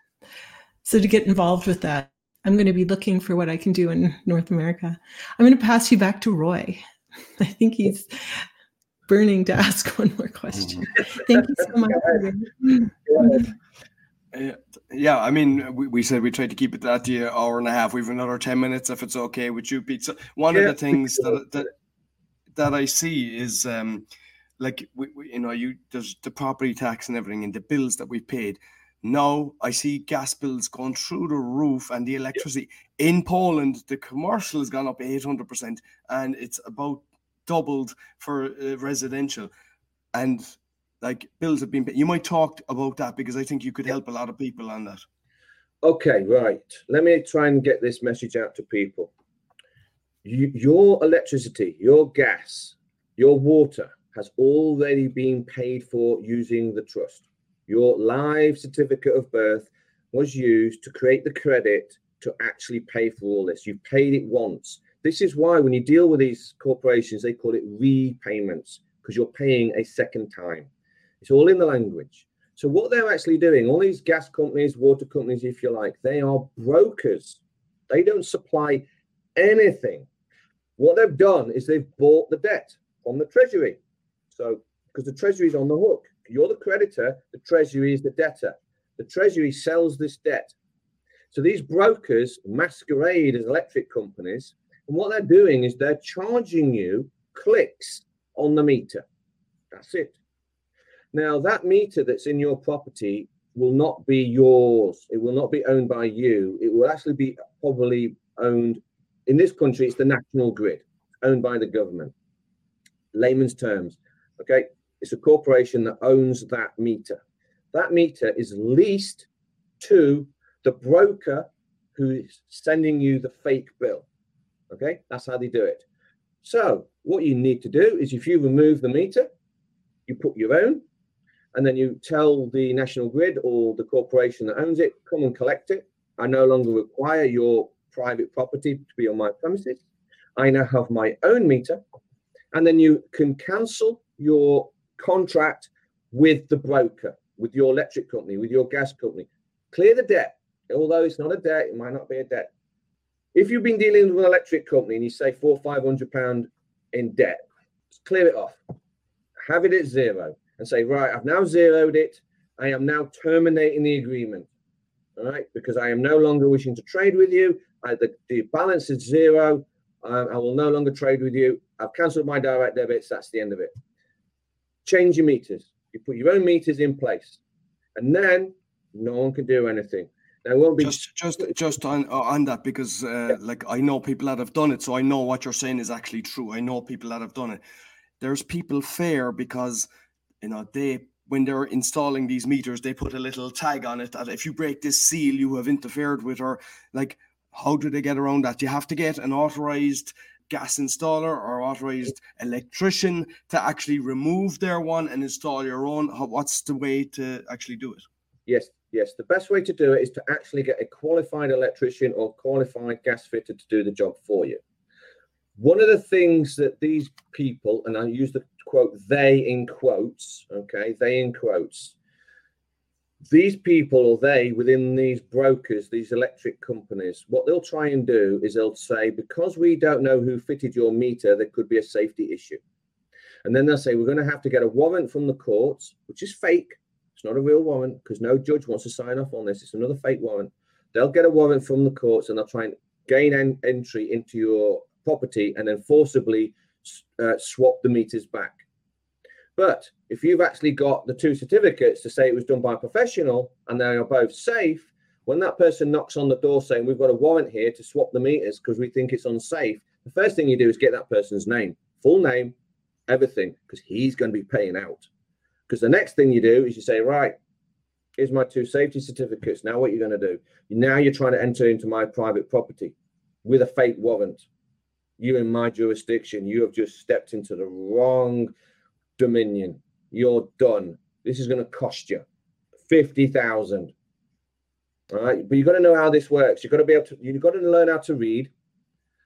So to get involved with that, I'm going to be looking for what I can do in North America. I'm going to pass you back to Roy. (laughs) I think he's burning to (laughs) ask one more question. (laughs) Thank you so much. Uh, yeah, I mean, we, we said we tried to keep it at the hour and a half. We've another ten minutes if it's okay with you, Pete. So one yeah. of the things that that that I see is um, like we, we, you know, you there's the property tax and everything, and the bills that we paid. Now I see gas bills going through the roof and the electricity. Yeah. In Poland, the commercial has gone up 800%, and it's about doubled for uh, residential. And like bills have been, paid. you might talk about that because I think you could help a lot of people on that. Okay, right. Let me try and get this message out to people. You, your electricity, your gas, your water has already been paid for using the trust. Your live certificate of birth was used to create the credit to actually pay for all this. You've paid it once. This is why when you deal with these corporations, they call it repayments because you're paying a second time. It's all in the language. So what they're actually doing, all these gas companies, water companies, if you like, they are brokers. They don't supply anything. What they've done is they've bought the debt from the treasury. So because the treasury is on the hook. You're the creditor, the Treasury is the debtor. The Treasury sells this debt. So these brokers masquerade as electric companies. And what they're doing is they're charging you clicks on the meter. That's it. Now, that meter that's in your property will not be yours. It will not be owned by you. It will actually be probably owned in this country, it's the national grid, owned by the government. Layman's terms. Okay. It's a corporation that owns that meter. That meter is leased to the broker who is sending you the fake bill. Okay, that's how they do it. So, what you need to do is if you remove the meter, you put your own, and then you tell the national grid or the corporation that owns it, come and collect it. I no longer require your private property to be on my premises. I now have my own meter, and then you can cancel your contract with the broker, with your electric company, with your gas company. Clear the debt, although it's not a debt, it might not be a debt. If you've been dealing with an electric company and you say four, five hundred pound in debt, clear it off. Have it at zero and say, right, I've now zeroed it. I am now terminating the agreement. All right, because I am no longer wishing to trade with you. I, the, the balance is zero. I, I will no longer trade with you. I've cancelled my direct debits. That's the end of it. Change your meters. You put your own meters in place, and then no one can do anything. There won't be just just just on on that because uh, yeah. like I know people that have done it, so I know what you're saying is actually true. I know people that have done it. There's people fair because you know they when they're installing these meters, they put a little tag on it that if you break this seal, you have interfered with, or like, how do they get around that? You have to get an authorized gas installer or authorized electrician to actually remove their one and install your own. What's the way to actually do it? Yes, yes. The best way to do it is to actually get a qualified electrician or qualified gas fitter to do the job for you. One of the things that these people, and I use the quote they in quotes, okay, they in quotes, these people or they within these brokers, these electric companies, what they'll try and do is they'll say, because we don't know who fitted your meter, there could be a safety issue. And then they'll say, we're going to have to get a warrant from the courts, which is fake. It's not a real warrant because no judge wants to sign off on this. It's another fake warrant. They'll get a warrant from the courts and they'll try and gain en- entry into your property and then forcibly uh, swap the meters back. But if you've actually got the two certificates to say it was done by a professional and they are both safe, when that person knocks on the door saying we've got a warrant here to swap the meters because we think it's unsafe, the first thing you do is get that person's name, full name, everything, because he's going to be paying out. Because the next thing you do is you say, right, here's my two safety certificates. Now what are you're going to do? Now you're trying to enter into my private property with a fake warrant. You in my jurisdiction, you have just stepped into the wrong dominion. You're done. This is going to cost you fifty thousand. All right, but you've got to know how this works. You've got to be able to. You've got to learn how to read.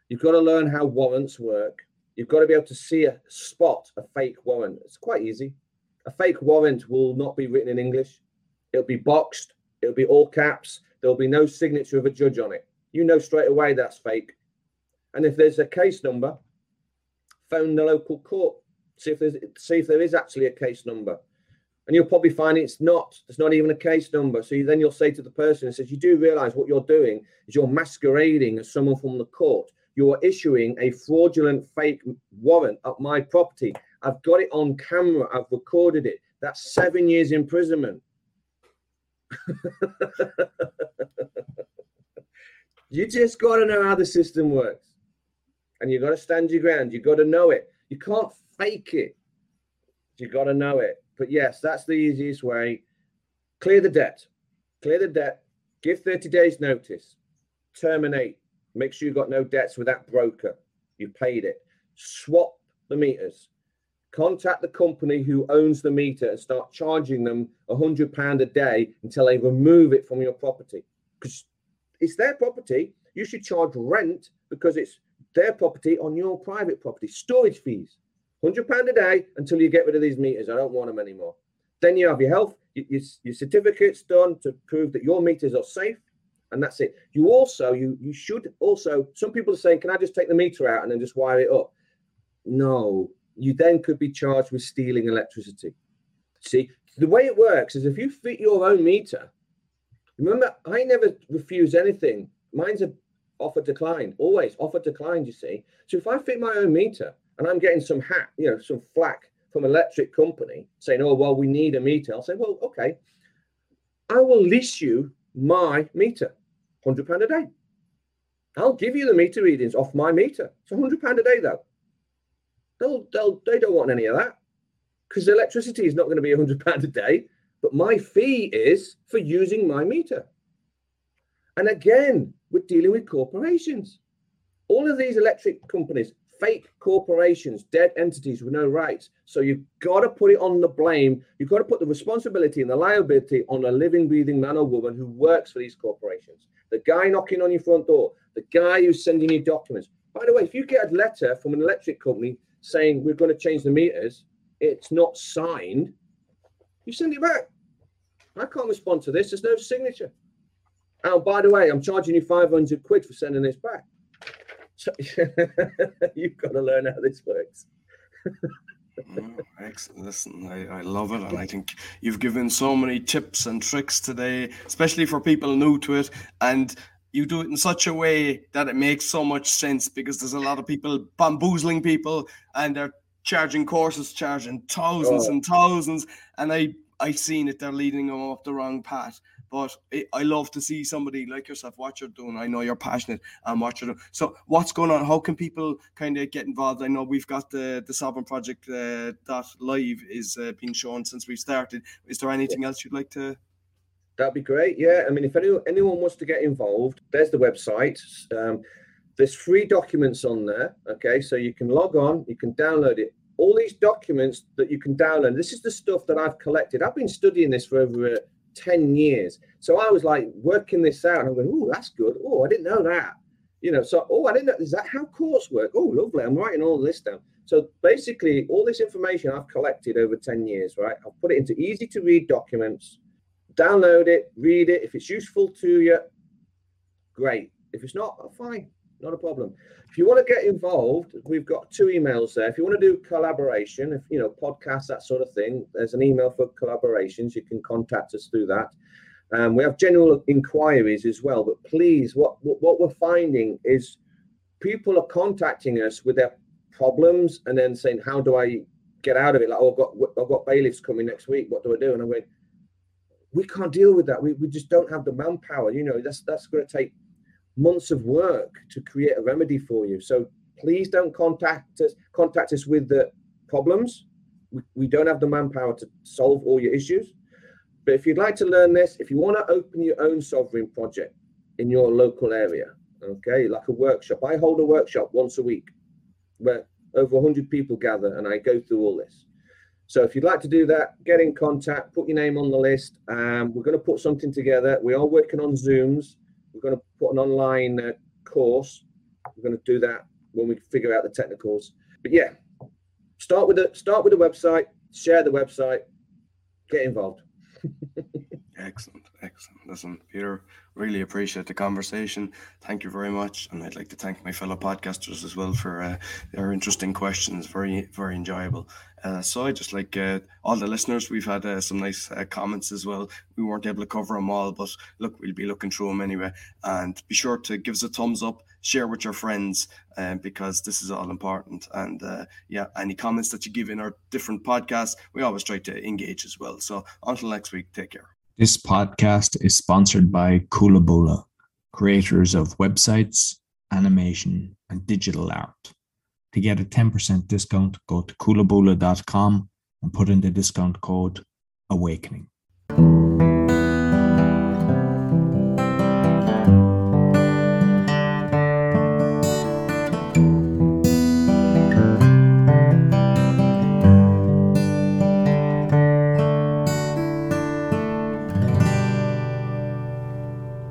You've got to learn how warrants work. You've got to be able to see a spot a fake warrant. It's quite easy. A fake warrant will not be written in English. It'll be boxed. It'll be all caps. There'll be no signature of a judge on it. You know straight away that's fake. And if there's a case number, phone the local court see if there's see if there is actually a case number. And you'll probably find it's not there's not even a case number. So you, then you'll say to the person and says you do realize what you're doing is you're masquerading as someone from the court. You are issuing a fraudulent fake warrant at my property. I've got it on camera. I've recorded it. That's seven years imprisonment. (laughs) You just got to know how the system works. And you've got to stand your ground. You've got to know it. You can't fake it. You got to know it. But yes, that's the easiest way. Clear the debt. Clear the debt. Give 30 days notice. Terminate. Make sure you've got no debts with that broker. You paid it. Swap the meters. Contact the company who owns the meter and start charging them a hundred pound a day until they remove it from your property. Because it's their property. You should charge rent because it's their property on your private property. Storage fees. £100 a day until you get rid of these meters. I don't want them anymore. Then you have your health, your, your certificates done to prove that your meters are safe. And that's it. You also, you you should also, some people are saying, can I just take the meter out and then just wire it up? No, you then could be charged with stealing electricity. See, the way it works is if you fit your own meter, remember, I never refuse anything. Mine's a offer declined, always offer declined, you see. So if I fit my own meter, and I'm getting some hat, you know, some flack from electric company saying, "Oh, well, we need a meter." I'll say, "Well, okay, I will lease you my meter, hundred pound a day. I'll give you the meter readings off my meter. It's hundred pound a day, though. They'll, they'll, they don't want any of that because electricity is not going to be hundred (laughs) pound a day, but my fee is for using my meter. And again, we're dealing with corporations. All of these electric companies fake corporations, dead entities with no rights. So you've got to put it on the blame. You've got to put the responsibility and the liability on a living, breathing man or woman who works for these corporations. The guy knocking on your front door, the guy who's sending you documents. By the way, if you get a letter from an electric company saying we're going to change the meters, it's not signed, you send it back. I can't respond to this. There's no signature. Oh, by the way, I'm charging you 500 quid for sending this back. (laughs) You've got to learn how this works. oh, excellent. Listen, I, I love it. And I think you've given so many tips and tricks today, especially for people new to it. And you do it in such a way that it makes so much sense because there's a lot of people bamboozling people and they're charging courses, charging thousands oh. and thousands. And I I've seen it, they're leading them off the wrong path. But it, I love to see somebody like yourself, what you're doing. I know you're passionate and what you're doing. So, what's going on? How can people kind of get involved? I know we've got the the Sovereign Project uh, dot live is uh, being shown since we started. Is there anything else you'd like to That'd be great. Yeah, I mean, if anyone, anyone wants to get involved, there's the website. Um, there's free documents on there. Okay, so you can log on, you can download it. All these documents that you can download. This is the stuff that I've collected. I've been studying this for over 10 years. So I was like working this out and I'm going, oh, that's good. Oh, I didn't know that. You know, so, oh, I didn't know, is that how courts work? Oh, lovely. I'm writing all this down. So basically, all this information I've collected over 10 years, right? I've put it into easy to read documents download it, read it. If it's useful to you, great. If it's not, fine, not a problem. If you want to get involved, we've got two emails there. If you want to do collaboration, if you know podcasts, that sort of thing, there's an email for collaborations. You can contact us through that. Um, we have general inquiries as well. But please, what what we're finding is people are contacting us with their problems and then saying, "How do I get out of it?" Like, oh, I've got I've got bailiffs coming next week. What do I do? And I'm going, we can't deal with that. We, we just don't have the manpower. You know, that's that's going to take months of work to create a remedy for you. So please don't contact us contact us with the problems. We, we don't have the manpower to solve all your issues. But if you'd like to learn this, if you want to open your own sovereign project in your local area, okay, like a workshop, I hold a workshop once a week where over 100 people gather and I go through all this. So if you'd like to do that, get in contact, put your name on the list. Um, we're going to put something together. We are working on Zooms. We're going to put an online uh, course. We're going to do that when we figure out the technicals. But yeah, start with the start with the website, share the website, get involved. (laughs) excellent, excellent. Listen, Peter, really appreciate the conversation. Thank you very much, and I'd like to thank my fellow podcasters as well for uh, their interesting questions. Very, very enjoyable. Uh, so I just like uh, all the listeners. We've had uh, some nice uh, comments as well. We weren't able to cover them all, but look, we'll be looking through them anyway. And be sure to give us a thumbs up, share with your friends, um, because this is all important. And uh, yeah, any comments that you give in our different podcasts, we always try to engage as well. So until next week, take care. This podcast is sponsored by Kula creators of websites, animation, and digital art. To get a 10% discount, go to coolaboola.com and put in the discount code AWAKENING.